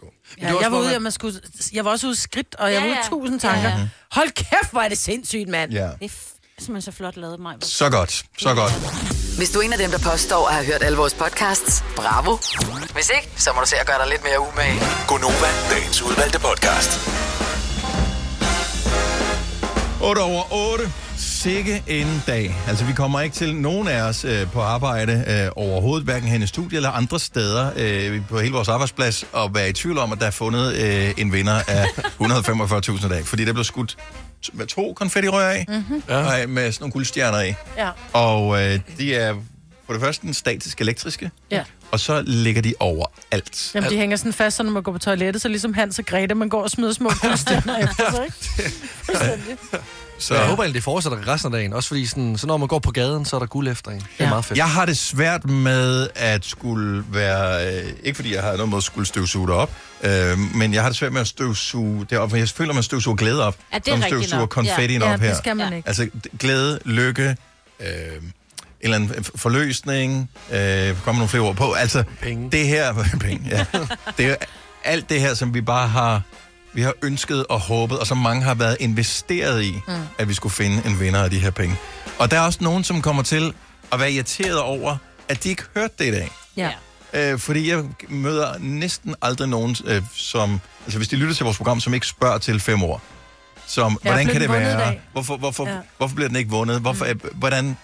Go. Ja, også jeg var ude, at man skulle, jeg var også ude skridt, og jeg Ja, var ude ja. tusind tanker. Ja, ja. Hold kæft, hvor er det sindssygt, mand. Ja. Det er f- simpelthen så flot lavet, mig. Så godt. Så godt. Hvis du er en af dem, der påstår at have hørt alle vores podcasts, bravo. Hvis ikke, så må du se at gøre dig lidt mere umage. Gonova, dagens udvalgte podcast. 8 over 8. Sikke en dag. Altså, vi kommer ikke til nogen af os øh, på arbejde øh, overhovedet, hverken hen i studiet eller andre steder øh, på hele vores arbejdsplads, og være i tvivl om, at der er fundet øh, en vinder af 145.000 dag. Fordi der blev skudt med to konfettirør af, mm-hmm. og med sådan nogle guldstjerner i. Ja. Og øh, de er for det første den statisk elektriske, Ja. og så ligger de over alt. Jamen, de hænger sådan fast, så når man går på toilettet, så ligesom Hans og Grete, man går og smider små guldstjerner efter sig, ikke? Fuldstændig. Så Jeg håber egentlig, det fortsætter resten af dagen. Også fordi, sådan, så når man går på gaden, så er der guld efter en. Det er Ja. meget fedt. Jeg har det svært med at skulle være... Øh, ikke fordi jeg har noget mod at skulle støvsuge det op, øh, men jeg har det svært med at støvsuge det op, for jeg føler, at man støvsuger glæde op, Ja, det er som rigtigt støvsuger nok. konfettien Ja, op her. det skal man Ja. ikke. Altså glæde, lykke, øh, eller anden forløsning, øh, kommer nogle flere ord på. Altså, Penge. det her... penge, ja. Det er alt det her, som vi bare har vi har ønsket og håbet, og så mange har været investeret i, mm. at vi skulle finde en vinder af de her penge. Og der er også nogen, som kommer til at være irriteret over, at de ikke hørte det i dag. Ja. Øh, fordi jeg møder næsten aldrig nogen, øh, som... Altså, hvis de lytter til vores program, som ikke spørger til fem år. Som, Ja, hvordan kan det være? Hvorfor, hvorfor, Ja. ja. hvorfor bliver den ikke vundet? Hvorfor, mm. hvordan...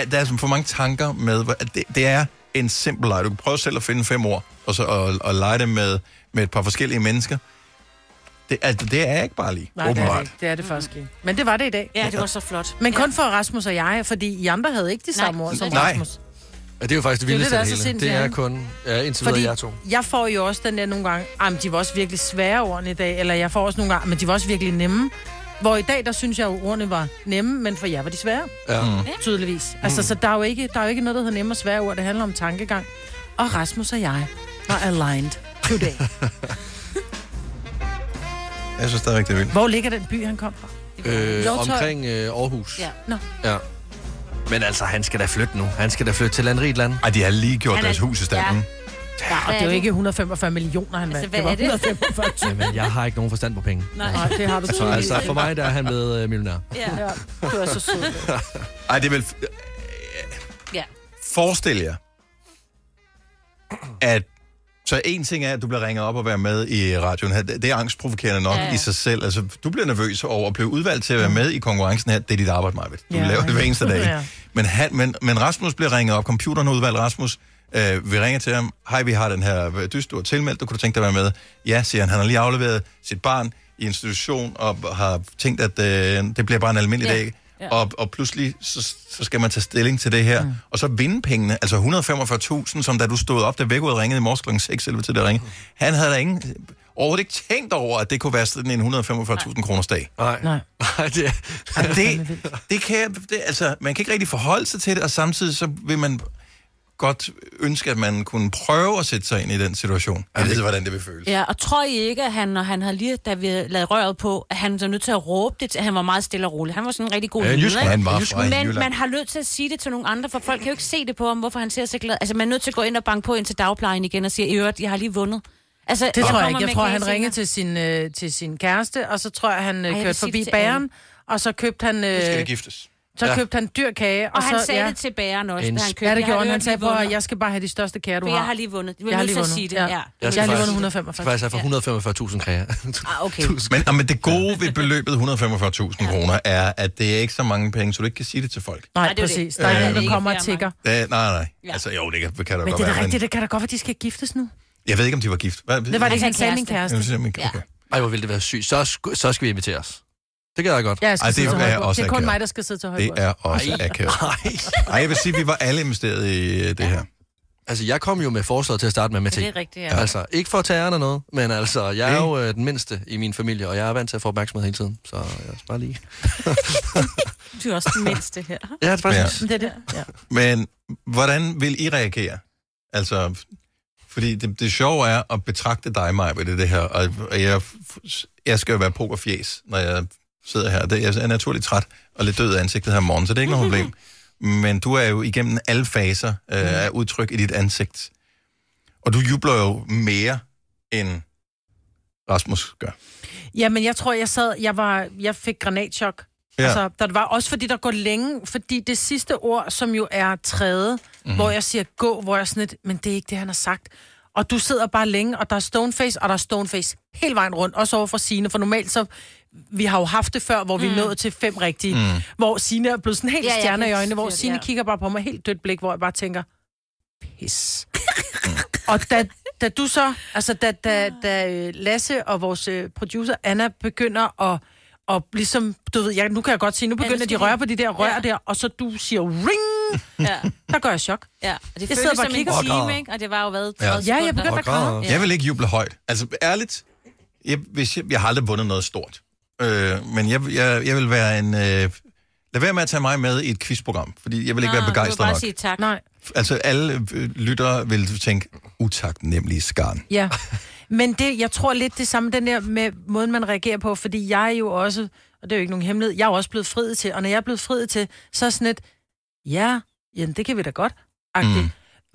At der er for mange tanker med... At det, det er en simpel leg. Du kan prøve selv at finde fem år, og, så, og, og lege det med, med et par forskellige mennesker. Det, altså, det er ikke bare lige, Nej, det er det, åbenbart. ikke. det er det faktisk ikke. Men det var det i dag. Ja, det var så flot. Men kun for Rasmus og jeg, fordi I andre havde ikke de samme ord som Nej. Rasmus. Ja, det er jo faktisk det vildeste det, det er hele. Det er kun ja, indtil videre Fordi jer to. jeg får jo også den der nogle gange, ah, men de var også virkelig svære ordene i dag, eller jeg får også nogle gange, men de var også virkelig nemme. Hvor i dag, der synes jeg jo, ordene var nemme, men for jer var de svære, Ja. Mm. tydeligvis. Altså, så der er, jo ikke, der er jo ikke noget, der hedder nemme og svære ord. Det handler om tankegang. Og Rasmus og jeg var aligned today. Jeg synes stadigvæk, det er vildt. Hvor ligger den by, han kom fra? Øh, Hjortøj. omkring øh, Aarhus. Ja. Nå. ja. Men altså, han skal da flytte nu. Han skal da flytte til et rigt land. Ej, de har lige gjort Han er- deres hus i standen. Ja, og det er jo ikke 145 millioner, han vandt. hvad det var er det? 145 Jamen, jeg har ikke nogen forstand på penge. Nej. Nej, det har du Så altså, for mig der er han blevet øh, millionær. Ja. Ja, du er så sød. Ej, det er vel... ja. Forestil jer, at så en ting er, at du bliver ringet op og være med i radioen her. Det er angstprovokerende nok Ja, ja, ja. i sig selv. Altså, du bliver nervøs over at blive udvalgt til at være med i konkurrencen her. Det er dit arbejde, Marvitt. Du Ja, ja, laver det hver eneste dag. ja. Men, han, men, men Rasmus bliver ringet op. Computeren har udvalgt Rasmus. Øh, vi ringer til ham. Hej, vi har den her dyst, du har tilmeldt. Du kunne du tænke dig at være med? Ja, siger han. Han har lige afleveret sit barn i institution og har tænkt, at øh, det bliver bare en almindelig Ja. dag. Ja. Og, og pludselig, så, så skal man tage stilling til det her. Mm. Og så vinde pengene. Altså 145.000, som da du stod op, da Vækkeud ringede i morges kl. 6 eller til det ringe. Han havde da ingen, overhovedet ikke tænkt over, at det kunne være sådan en 145.000 kroners dag. Nej. Nej. Det, det, det kan, det, altså, man kan ikke rigtig forholde sig til det, og samtidig så vil man godt ønske, at man kunne prøve at sætte sig ind i den situation. Jeg ved, hvordan det vil føles. Ja, og tror I ikke, at han, når han havde lige, da vi lavede røret på, at han var nødt til at råbe det, til- han var meget stille og rolig. Han var sådan en rigtig god Ja, leder, ikke? han var fra Men man har nødt til at sige det til nogle andre, for folk kan jo ikke se det på ham, hvorfor han ser så glad. Altså, man er nødt til at gå ind og banke på ind til dagplejen igen og sige, i øvrigt, jeg har lige vundet. Altså, Det tror jeg ikke. Jeg tror, han ringede til sin, øh, til sin kæreste, og så tror jeg, han øh, jeg kørte forbi bageren, og så købte han, Nu skal øh, det giftes. Så Ja. købte han dyr kage. Og, Og han så, sagde ja. det til bæren også, En da han købte. Ja, det Jeg gjorde han. Han sagde, på, vundet. jeg skal bare have de største kager, du For har. jeg har lige vundet. Jeg har lige at vundet. sige det. Ja. Ja. Jeg skal har lige vundet Det skal faktisk være for 145.000 kræger. Ah, okay. Men, og, men det gode ved beløbet 145.000 kroner er, at det er ikke så mange penge, så du ikke kan sige det til folk. Nej, det er præcis. det. Der er Øh, der kommer og tigger. Det, nej, nej. Ja. Altså, jo, det kan, det kan der Men godt det er være. rigtigt, det kan da godt være, de skal giftes nu. jeg ved ikke, om de var gift. Hvad, Det var det, Altså han sagde min kæreste. kæreste. Okay. Ja. Ej, hvor ville det være sygt. Så, så skal vi invitere os. Det kan jeg godt. Ja, jeg skal Ej, sidde det til er også Det er kun akavet. mig, der skal sidde til Det højbord. er også akavet. Nej. Ej, jeg vil sige, at vi var alle investeret i øh, det her. Altså, jeg kom jo med forslaget til at starte med med Det er rigtigt, ja. Altså, ikke for at tage æren af noget, men altså, jeg er jo øh, den mindste i min familie, og jeg er vant til at få opmærksomhed hele tiden, så jeg skal bare lige... Du er også den mindste her. Ja, det er faktisk... Men Det er det. Ja. Men hvordan vil I reagere? Altså, fordi det, det sjove er at betragte dig, mig ved det, det her, og, og jeg, jeg skal jo være pokerfjes, når jeg sidder her. Det, jeg er naturligt træt og lidt død af ansigtet her om morgenen, så det er ikke noget problem. Men du er jo igennem alle faser øh, af udtryk i dit ansigt. Og du jubler jo mere, end Rasmus gør. Ja, men jeg tror, jeg sad, jeg var, jeg fik granatchok. Ja. Altså, der var også fordi, der går længe, fordi det sidste ord, som jo er træde, mm-hmm. hvor jeg siger gå, hvor jeg sådan lidt, men det er ikke det, han har sagt. Og du sidder bare længe, og der er stoneface, og der er stoneface hele vejen rundt, også over for Signe, for normalt så, vi har jo haft det før, hvor vi mm. nåede til fem rigtige, mm. hvor Signe er blevet sådan helt Ja, stjerner i øjnene, hvor Signe ja. kigger bare på mig helt dødt blik, hvor jeg bare tænker, pis. og da, da du så, altså da, da, da øh, Lasse og vores øh, producer Anna begynder at, og ligesom, du ved, jeg, nu kan jeg godt sige, nu begynder de at røre på de der rør Ja. der, og så du siger ring, Ja. der gør jeg chok. Ja, og det Jeg føltes sidder bare som og en kigger. time, ikke? Og det var jo været Ja. 30 Ja, jeg begyndte at græde. Jeg vil ikke juble højt. Altså ærligt, jeg, hvis jeg, jeg har aldrig vundet noget stort. Øh, men jeg, jeg, jeg vil være en... Øh, lad være med at tage mig med i et quizprogram, fordi jeg vil ikke Nå, være begejstret nok. sige tak. Nej, Altså alle øh, lyttere vil tænke, utaknemmelige skarn. ja. Men det, jeg tror lidt det samme, den der med måden, man reagerer på, fordi jeg er jo også, og det er jo ikke nogen hemmelighed, jeg er jo også blevet friet til, og når jeg er blevet friet til, så er sådan et, ja, jamen det kan vi da godt, agtigt.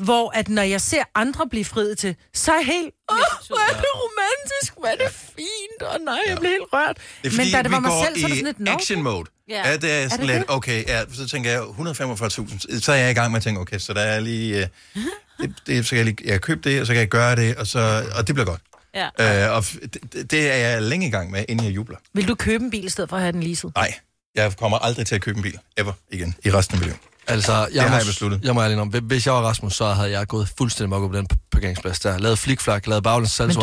Hvor at når jeg ser andre blive friet til, så er jeg helt, åh, hvor er det romantisk, hvor er det fint, og nej, jeg bliver helt rørt. Det er fordi, Men da det var mig selv, så er det i sådan lidt, nå, action mode. Ja. Ja, det er sådan det lidt, det? okay, ja, så tænker jeg 145.000, så er jeg i gang med at tænke, okay, så der er lige, øh, det, det, så kan jeg lige, jeg købe det, og så kan jeg gøre det, og, så, og det bliver godt. Ja. Øh, og f- det, det er jeg længe i gang med, inden jeg jubler. Vil du købe en bil i stedet for at have den leaset? Nej, jeg kommer aldrig til at købe en bil, ever, igen, i resten af mit liv. Altså, jeg, Det har må, jeg besluttet. Jeg må ærlig om, hvis jeg var Rasmus, så havde jeg gået fuldstændig mok på den parkeringsplads der. Lavet flikflak, lavet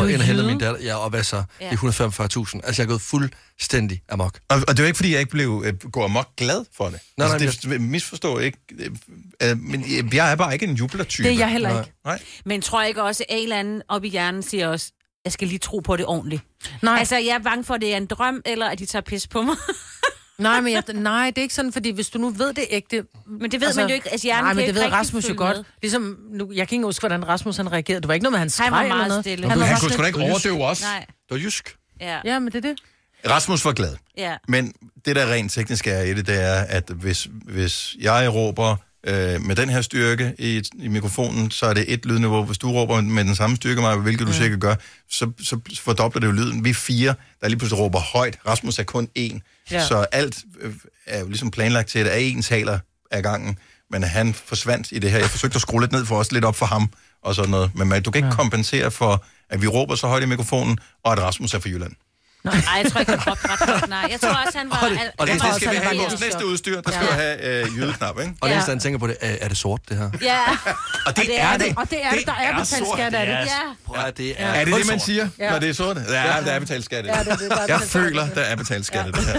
er ind og hentet min datter. Ja, og hvad så? Ja. Det er 145.000. Altså, jeg er gået fuldstændig amok. Og, og det er jo ikke, fordi jeg ikke blev øh, går amok glad for det. Nej, nej, altså, det misforstår ikke. Øh, øh, men jeg- jeg er bare ikke en jublertype. Det er jeg heller Nej. ikke. Nej. Men tror jeg ikke også, at en eller anden op i hjernen siger også, jeg skal lige tro på det ordentligt. Nej. Altså, jeg er bange for, at det er en drøm, eller at de tager pis på mig. Nej, men jeg, nej, det er ikke sådan, fordi hvis du nu ved det ægte... Men det ved man jo ikke. Altså, hjernen nej, men det ved Rasmus jo godt. med. Ligesom, nu, jeg kan ikke huske, hvordan Rasmus han reagerede. Det var ikke noget med hans Han var skreg eller meget noget. stille. Han, var Han kunne sgu da ikke overdøve os. Nej. Det var jysk. Ja. Ja, men det er det. Rasmus var glad. ja. Men det, der rent teknisk er i det, det er, at hvis, hvis jeg råber øh, med den her styrke i, i mikrofonen, så er det et lydniveau. Hvis du råber med den samme styrke, Maja, hvilket du Mm. sikkert gør, så, så fordobler det jo lyden. Vi er fire, der lige pludselig råber højt. Rasmus er kun én. Ja. Så alt øh, er jo ligesom planlagt til, at der er én taler af gangen. Men han forsvandt i det her. Jeg forsøgte at skrue lidt ned for os, lidt op for ham og sådan noget. Men man, du kan ikke ja. kompensere for, at vi råber så højt i mikrofonen, og at Rasmus er fra Jylland. Nej, jeg tror ikke, han råbte ret højt. Nej, jeg tror også, han var... Og det- Og det, det skal vi have i vores næste udstyr. Der skal Ja. vi have øh, jydeknap, ikke? Og det eneste, han tænker på, det er, er det sort, det her? Ja, Og det, det er det. Og det er det, der er betalt skat af det. Ja. ja. Ja, det er... Er det det, man siger, Ja. når det er sort? Ja, der er betalt skat. Ja, det Jeg føler, der er betalt skat af det her.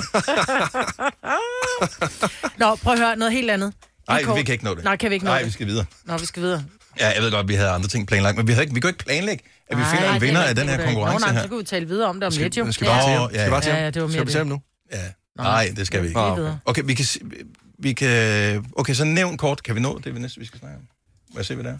Nå, prøv at høre noget helt andet. Nej, vi kan ikke nå det. Nej, kan vi ikke nå Nej, det? vi skal videre. Nå, vi skal videre. Ja, jeg ved godt, vi havde andre ting planlagt, men vi, havde ikke, vi kan ikke planlægge, at vi Nej, finder en er vinder af den her er konkurrence Nå, nej, her. så kan vi tale videre om det om Skal, lidt, jo. skal vi bare til ham? ja, Skal vi bare til ja. ham? Ja, det var mere Skal vi til det. ham nu? Ja. Nej, det skal vi ikke. Okay. vi kan, vi kan... Okay, så nævn kort. Kan vi nå det, vi næste, vi skal snakke om? Må jeg se, hvad det er?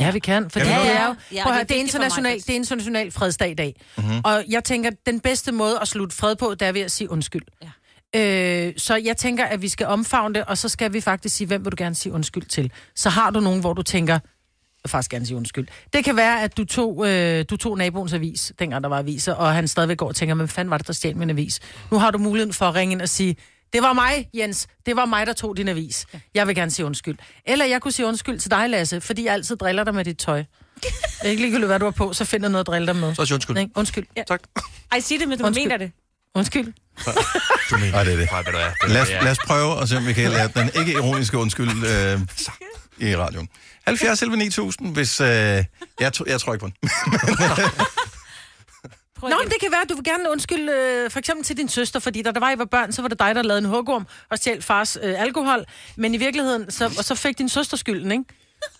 Ja, vi kan. For Kan det, er jo, Ja, prøv at det høre, er det er international, det er international fredsdag i dag. Mhm. Og jeg tænker, den bedste måde at slutte fred på, det er ved at sige undskyld. Ja. Øh, så jeg tænker, at vi skal omfavne det, og så skal vi faktisk sige, hvem vil du gerne sige undskyld til? Så har du nogen, hvor du tænker, faktisk gerne sige undskyld. Det kan være, at du tog, øh, du tog naboens avis, dengang der var aviser, og han stadigvæk går og tænker, men hvad fanden var det, der stjal min avis? Nu har du muligheden for at ringe ind og sige, det var mig, Jens. Det var mig, der tog din avis. Jeg vil gerne sige undskyld. Eller jeg kunne sige undskyld til dig, Lasse, fordi jeg altid driller dig med dit tøj. Ikke ligegyldigt, hvad du har på, så finder noget at drille dig med. Så er det undskyld. Ikke? Undskyld. Ja. Tak. Ej, sig det, men du Undskyld. mener det. Undskyld. Du mener det er det. Lad os, lad os prøve at se, om vi kan lære den ikke ironiske undskyld øh, i radioen. 70 11 9000, hvis... Øh, jeg, jeg tror ikke på den. Prøv Nå, men det kan være, at du vil gerne undskylde øh, for eksempel til din søster, fordi da der var, I var børn, så var det dig, der lavede en hugorm og stjal fars øh, alkohol. Men i virkeligheden, så, og så fik din søster skylden, ikke?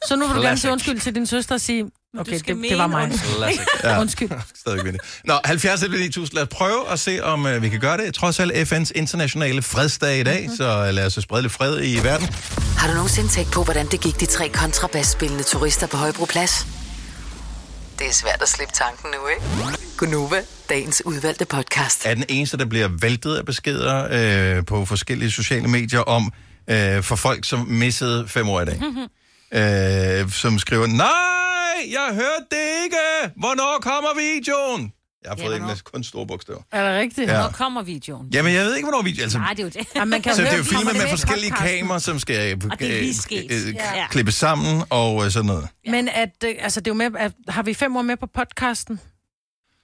Så nu vil du gerne sige undskyld til din søster og sige, okay, det, det var mig. undskyld. Ja. Undskyld. Stadig vinde. Nå, 70 11 9000. Lad os prøve at se, om øh, vi kan gøre det. Trods alt FN's internationale fredsdag i dag, så øh, lad os sprede lidt fred i verden. Har du nogensinde tænkt på, hvordan det gik de tre kontrabasspillende turister på Højbroplads? Det er svært at slippe tanken nu, ikke? Gunova, dagens udvalgte podcast. er den eneste, der bliver væltet af beskeder øh, på forskellige sociale medier om, øh, for folk, som missede fem år i dag. Øh, som skriver, nej, jeg hørte det ikke! Hvornår kommer videoen? Jeg har Ja, fået en hvornår? med kun store bogstaver. Er det rigtigt? Ja. Hvor kommer videoen? Jamen, jeg ved ikke, hvornår videoen... Altså, Nej, det er jo det. Ja, man kan så det er høre, jo filmet med i forskellige podcasten. kameraer, som skal sket. øh, øh, Ja. klippe sammen og øh, sådan noget. Men at, øh, altså, det er jo med, at, har vi fem år med på podcasten?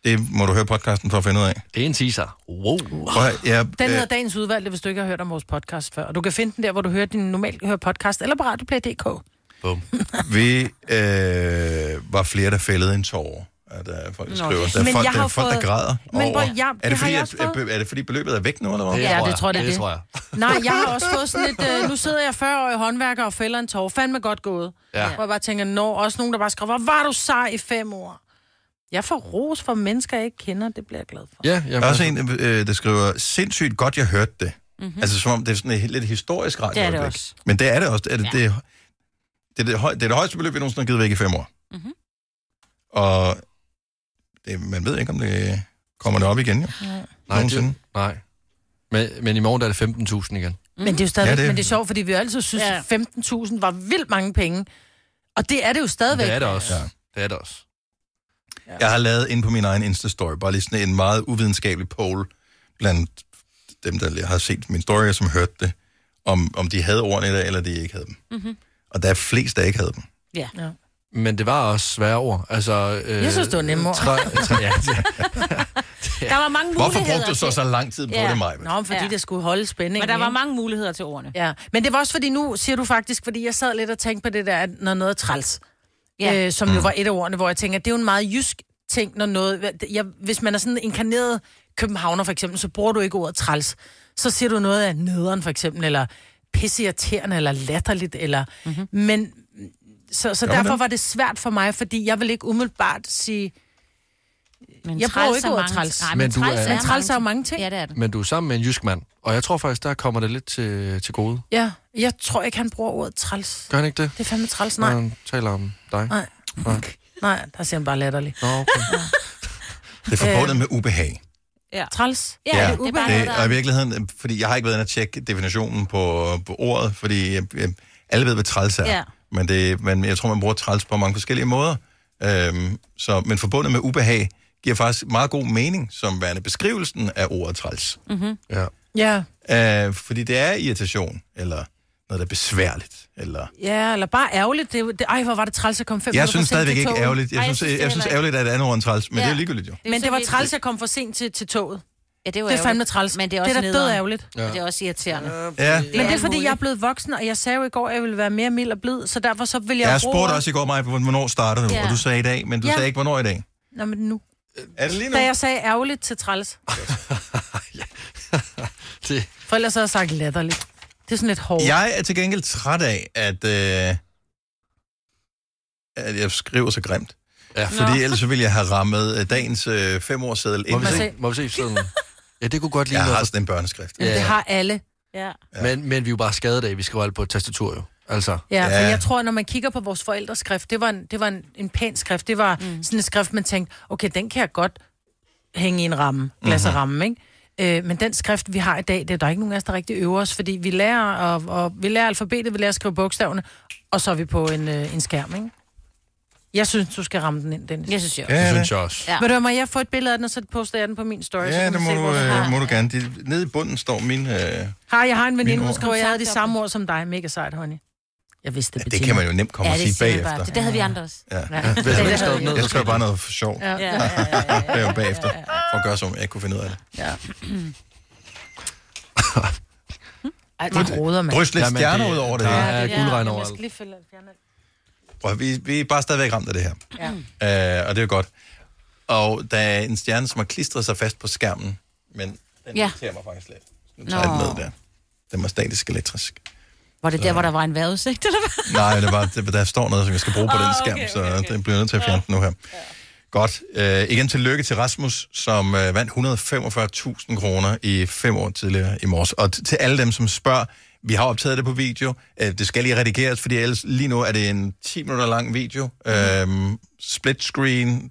Det må du høre podcasten for at finde ud af. Det er en teaser. Wow. Prøv høre, jeg, Den øh, hedder Dagens Udvalgte, hvis du ikke har hørt om vores podcast før. Og du kan finde den der, hvor du hører din normalt hører podcast, eller på radioplay.dk. Bum. Vi øh, var flere, der fældede en tårer. At, uh, folk, der Nå, skriver. det- Der er Men folk, jeg der, har er folk, der græder Men over. ja, er, det fordi, jeg at, er det fordi beløbet er væk nu, eller hvad? Ja, det tror jeg, det det. det. tror jeg. Nej, jeg har også fået sådan lidt, øh, nu sidder jeg 40 år i håndværker og fælder en tår. Fandme godt gået. Ja. Hvor jeg bare tænker, nå, også nogen, der bare skriver, hvor var du sej i fem år? Jeg får ros for mennesker, jeg ikke kender, det bliver jeg glad for. Ja, jeg Der er også en, øh, der skriver, sindssygt godt, jeg hørte det. Mm-hmm. Altså som om det er sådan et lidt historisk radio. Det er det også. Men det er det også. Er det, Ja. det, det, er det, høj, det er det højeste beløb, vi nogensinde har givet væk i fem år. Mhm. Og det, man ved ikke, om det kommer det op igen, jo. Nej, Nogensinde. det, nej. Men, men i morgen der er det 15.000 igen. Men det er jo stadig, Ja, det- men det er sjovt, fordi vi jo altid synes, Ja. at 15.000 var vildt mange penge. Og det er det jo stadigvæk. Det er det også. Ja. Det er det også. Jeg har lavet ind på min egen Insta-story, bare lige sådan en meget uvidenskabelig poll blandt dem, der har set min story, og som hørte det, om, om de havde ordene i dag, eller de ikke havde dem. Mhm. Og der er flest, der ikke havde dem. Ja. ja. Men det var også svære ord. Altså, øh, Jeg synes, det var nemme ord. Træ, træ, ja, det, Der var mange Hvorfor muligheder brugte du så til- så lang tid på Ja. det, Maja? Nå, fordi Ja. ja. det skulle holde spændingen. Men der var ikke? mange muligheder til ordene. Ja, men det var også fordi, nu siger du faktisk, fordi jeg sad lidt og tænkte på det der, at når noget er træls, Ja. ja. øh, som jo var et af ordene, hvor jeg tænker, at det er jo en meget jysk ting, når noget... Jeg, hvis man er sådan en inkarneret københavner for eksempel, så bruger du ikke ordet træls. Så siger du noget af nederen for eksempel, eller pisseirriterende, eller latterligt, eller... Mm-hmm. Men så, så Gør derfor det? var det svært for mig, fordi jeg vil ikke umiddelbart sige... Men Jeg bruger træls ikke er ordet mange- træls. Nej, Men men du træls er- er, Men træls er jo mange mange ting. Ja, det er det. men du er sammen med en jysk mand, og jeg tror faktisk, der kommer det lidt til, til gode. Ja, jeg tror ikke, han bruger ordet træls. Gør han ikke det? Det er fandme træls, Når nej. han taler om dig? Nej. Nej. Nej, der siger han bare latterlig. Nå, okay. Det er forbundet med ubehag. Ja. Træls. Ja, Ja, det er bare noget, det, der og i virkeligheden, øh, fordi jeg har ikke været inde og tjekke definitionen på, på ordet, fordi jeg, jeg, alle ved, hvad træls er. Ja. Men, det, men jeg tror, man bruger træls på mange forskellige måder. Øhm, så, men forbundet med ubehag giver faktisk meget god mening som værende beskrivelsen af ordet træls. Mhm. Ja. Ja, Øh, fordi det er irritation, eller noget, der er besværligt. Eller... ja, eller bare ærgerligt. Det, er det, ej, hvor var det træls at komme fem Jeg synes stadigvæk ikke ærgerligt. Jeg Ej, jeg synes, det jeg synes ærgerligt, at det er andet ord end træls, men Ja. det er ligegyldigt jo. er Men det var træls at komme for sent til, til toget. Ja, det er jo Det er fandme træls. Men det er det også er da død ærgerligt. Ja. Og det er også irriterende. Ja. Men det er fordi, jeg er blevet voksen, og jeg sagde jo i går, at jeg ville være mere mild og blid, så derfor så vil jeg Jeg bruge... spurgte også i går mig, hvornår startede du, Ja. og du sagde i dag, men du Ja. sagde ikke, hvornår i dag. Nå, men nu. Er det lige nu? Da jeg sagde ærgerligt til træls. Det, For ellers havde jeg sagt latterligt. Det er sådan lidt hårdt. Jeg er til gengæld træt af, at, øh, at jeg skriver så grimt. ja. Fordi ellers så ville jeg have rammet øh, dagens øh, femårsseddel Må vi ind. se. Må vi se sådan? Ja, det kunne godt lide Jeg har noget. sådan en børneskrift. Ja. det har alle. Ja. Men, men vi er jo bare skadet af, vi skriver alt på et tastatur jo. Altså, Ja, for Ja. jeg tror, når man kigger på vores forældres skrift, det var en, det var en, en pæn skrift. Det var mm. sådan en skrift, man tænkte, okay, den kan jeg godt hænge i en ramme, glas Mhm. af ramme, ikke? Øh, men den skrift, vi har i dag, det er der ikke nogen af os, der rigtig øver os, fordi vi lærer, og, og vi lærer alfabetet, vi lærer at skrive bogstaverne, og så er vi på en, øh, en skærm, ikke? Jeg synes, du skal ramme den ind, Dennis. Jeg synes jo. det Ja, synes det, jeg også. Ja. Vil du, må jeg få et billede af den, og så poster jeg den på min story? så ja, det må se, du, øh, må du gerne. De, nede i bunden står min... Øh, Har, jeg har en veninde, hun skriver, jeg havde de samme ord som dig. Mega sejt, honey. Jeg vidste det, det kan man jo nemt komme Ja, og det sige bagefter. bare. Det, det havde vi andre også. Ja. Ja, ikke havde skrev vi. ned, Jeg skrev bare noget for sjov. Ja, Ja. ja, ja, ja, ja, bagefter, for at gøre som jeg ikke kunne finde ud af det. ja. Ej, det råder, mand. Drys lidt Jamen, stjerner det- ud over det her. er det- guldregn Jamen, Jeg overalt. skal lige fjerne. Prøv, vi, vi er bare stadigvæk ramt af det her. Ja. Øh, og det er jo godt. Og der er en stjerne, som har klistret sig fast på skærmen, men den Ja. irriterer mig faktisk lidt. Nu tager jeg den med der. Den var statisk elektrisk. Var det der, hvor der var en vejrudsigt, eller hvad? Nej, det var, det, der står noget, som jeg skal bruge på Ah, den okay, skærm, okay, så okay. den bliver nødt til at fjerne den nu her. Godt. Øh, igen tillykke til Rasmus, som øh, vandt 145.000 kroner i fem år tidligere i morges. Og til alle dem, som spørger, vi har optaget det på video. Øh, det skal lige redigeres, fordi ellers lige nu er det en 10 minutter lang video. Øh, split screen.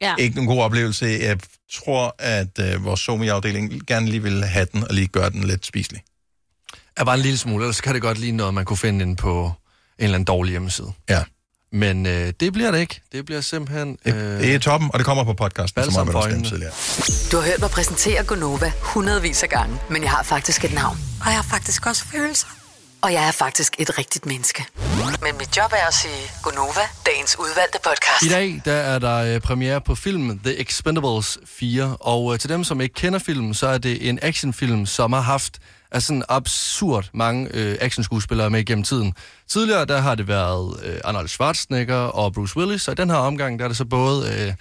Ja. Ikke nogen god oplevelse. Jeg tror, at øh, vores Somi-afdeling gerne lige vil have den, og lige gøre den lidt spiselig. Er bare en lille smule, ellers kan det godt lige noget, man kunne finde inde på en eller anden dårlig hjemmeside. Ja. Men øh, det bliver det ikke. Det bliver simpelthen... Det, Øh, det er toppen, og det kommer på podcasten, som øjnene. nævnte tidligere. Du har hørt mig præsentere Gonova hundredvis af gange, men jeg har faktisk et navn. Og jeg har faktisk også følelser. Og jeg er faktisk et rigtigt menneske. Men mit job er at sige Gonova, dagens udvalgte podcast. I dag der er der øh, premiere på filmen The Expendables 4, og øh, til dem, som ikke kender filmen, så er det en actionfilm, som har haft altså sådan absurd mange øh, actionskuespillere med igennem tiden. Tidligere der har det været øh, Arnold Schwarzenegger og Bruce Willis, og i den her omgang der er det så både øh,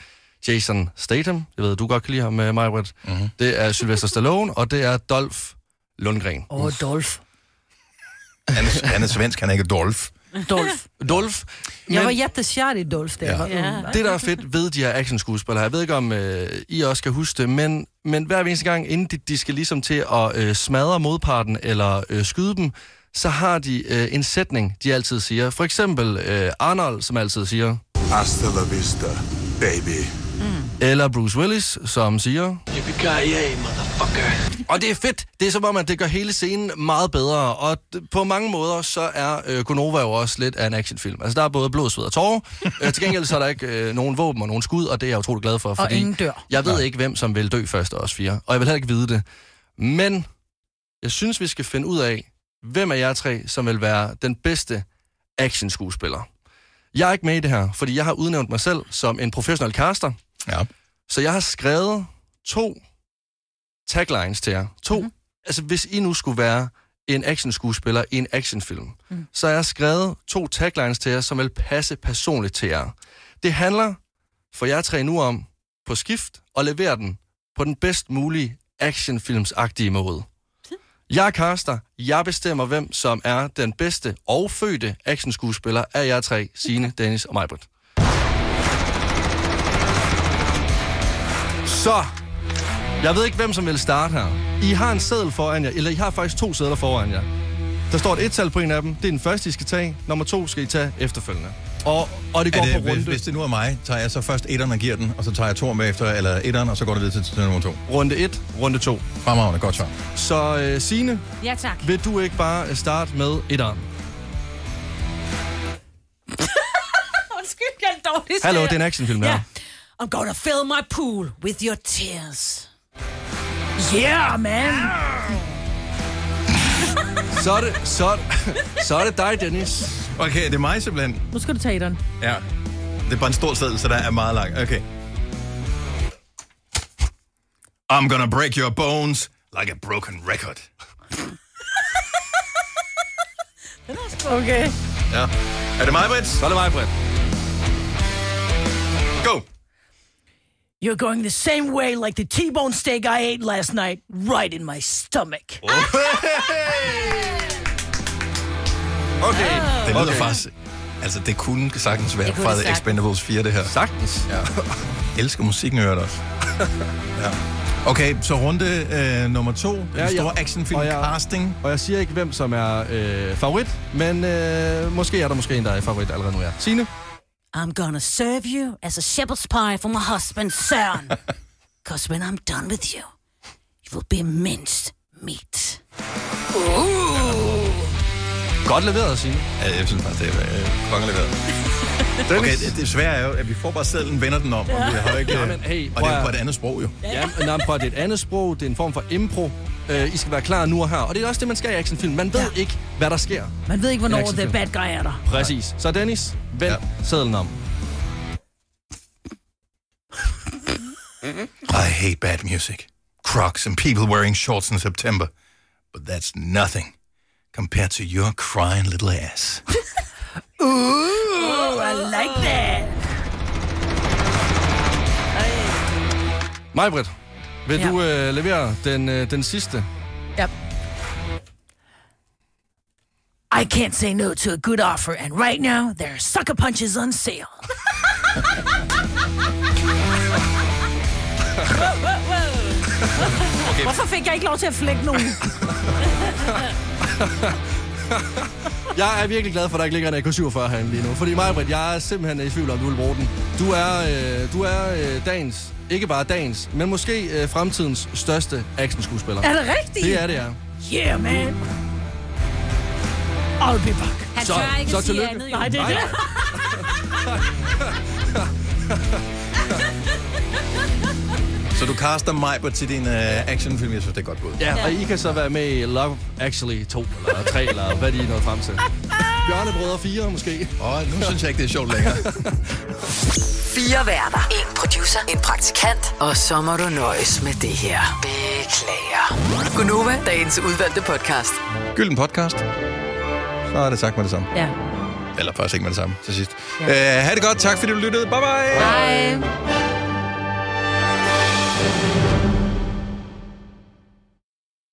Jason Statham, det ved du godt kan lide ham med mig, mm-hmm. det er Sylvester Stallone, og det er Dolph Lundgren. Åh, oh, Dolph. Han, er- han er svensk, han er ikke Dolph. Dolph. Dolph. Jeg var jättekär i Dolph, der Ja. Ja. Det, der er fedt ved de her actionskuespillere, jeg ved ikke, om øh, I også kan huske det, men, men hver eneste gang, inden de, de skal ligesom til at øh, smadre modparten eller øh, skyde dem, så har de øh, en sætning, de altid siger. For eksempel øh, Arnold, som altid siger, Hasta la vista, baby. eller Bruce Willis, som siger, Yippee-ki-yay, motherfucker. Og det er fedt. Det er som om, at det gør hele scenen meget bedre. Og på mange måder, så er øh, Gonova jo også lidt af en actionfilm. Altså, der er både blod, sved og tårer. øh, til gengæld så er der ikke øh, nogen våben og nogen skud, og det er jeg utrolig glad for. Fordi ingen dør. Jeg ved ikke, hvem som vil dø først af os fire. Og jeg vil heller ikke vide det. Men jeg synes, vi skal finde ud af, hvem af jer tre, som vil være den bedste actionskuespiller. Jeg er ikke med i det her, fordi jeg har udnævnt mig selv som en professionel caster. Ja. Så jeg har skrevet to taglines til jer. To. Mm-hmm. Altså, hvis I nu skulle være en actionskuespiller i en actionfilm, mm. så har jeg skrevet to taglines til jer, som vil passe personligt til jer. Det handler for jer tre nu om på skift og levere den på den bedst mulige actionfilmsagtige måde. Jeg er caster. Jeg bestemmer, hvem som er den bedste og fødte actionskuespiller af jer tre, Signe, Dennis og Majbrit. Så, jeg ved ikke, hvem som vil starte her. I har en seddel foran jer, eller I har faktisk to sædler foran jer. Der står et et-tal på en af dem. Det er den første, I skal tage. Nummer to skal I tage efterfølgende. Og, og det går Er det, på runde, hvis det nu er mig, tager jeg så først etteren og giver den, og så tager jeg to med efter, eller etteren, og så går det videre til, til nummer to. runde 1, runde 2. Fremragende, godt svar. Så øh, Signe, Ja, tak. vil du ikke bare starte med etteren? Undskyld, jeg er dårlig til Hallo, det. det er en actionfilm, Ja. her. I'm gonna fill my pool with your tears. Yeah, man! Så er det, så, er det- så er det dig, Dennis. Okay, det er mig simpelthen. Nu skal du tage den. Ja. Det er bare en stor seddel, så der er meget lang. Okay. I'm gonna break your bones like a broken record. Okay. Ja. Er det mig, Britt? Så er det mig, Britt. Go! You're going the same way like the T-bone steak I ate last night, right in my stomach. Okay. Det lyder Okay. faktisk... Altså, det kunne sagtens være kunne fra The. Expendables 4, det her. Sagtens. Ja. Elsker musikken, hører også. ja. Okay, så runde øh, nummer to. Den Ja, ja. store actionfilm Og jeg- casting. Og jeg siger ikke, hvem som er øh, favorit, men øh, måske er der måske en, der er favorit allerede nu. Ja. Signe? I'm gonna serve you as a shepherd's pie for my husband's son. Cause when I'm done with you, you will be minced meat. Godt leveret, Signe. Ja, jeg synes faktisk, det er øh, kongeleveret. Okay, det, det svære er jo, at vi får bare sedlen, vender den om, og vi har ikke... Ja, men hey, og det er jo på et andet sprog, jo. Ja, men nej, men prøv, det er et andet sprog, det er en form for impro. Øh, I skal være klar nu og her. Og det er også det, man skal i actionfilm. Man ved ja. ikke, hvad der sker. Man ved ikke, hvornår the bad guy er der. Præcis. Så Dennis, vend ja. sædlen om. I hate bad music. Crocs and people wearing shorts in September. But that's nothing compared to your crying little ass. Ooh, I like that. Majbrit, vil Ja. ja. du øh, levere den, øh, den sidste? Yep. I can't say no to a good offer, and right now there are sucker punches on sale. Okay. Hvorfor fik jeg ikke lov til at flække nogen? Jeg er virkelig glad for, at der ikke ligger en AK-47 herinde lige nu. Fordi Majbrit, jeg er simpelthen i tvivl om, du vil bruge den. Du er, øh, du er øh, dagens, ikke bare dagens, men måske øh, fremtidens største actionskuespiller. Er det rigtigt? Det er det, ja. Yeah, man. I'll be back. Han Så- tør ikke så at sige tillykke. andet, jo. Nej, det er Nej. det. Så du caster mig på til din uh, actionfilm. Jeg synes, det er godt bud. Ja, og I kan så være med i Love Actually 2 eller 3, eller hvad de er nået frem til. Bjørnebrødre 4 måske. Og nu synes jeg ikke, det er sjovt længere. Fire værter. En producer. En praktikant. Og så må du nøjes med det her. Beklager. Gunova, dagens udvalgte podcast. Gylden podcast. Så er det sagt med det samme. Ja. Eller faktisk ikke med det samme til sidst. Ja. Uh, ha' det godt. Tak fordi du lyttede. Bye bye. Hej.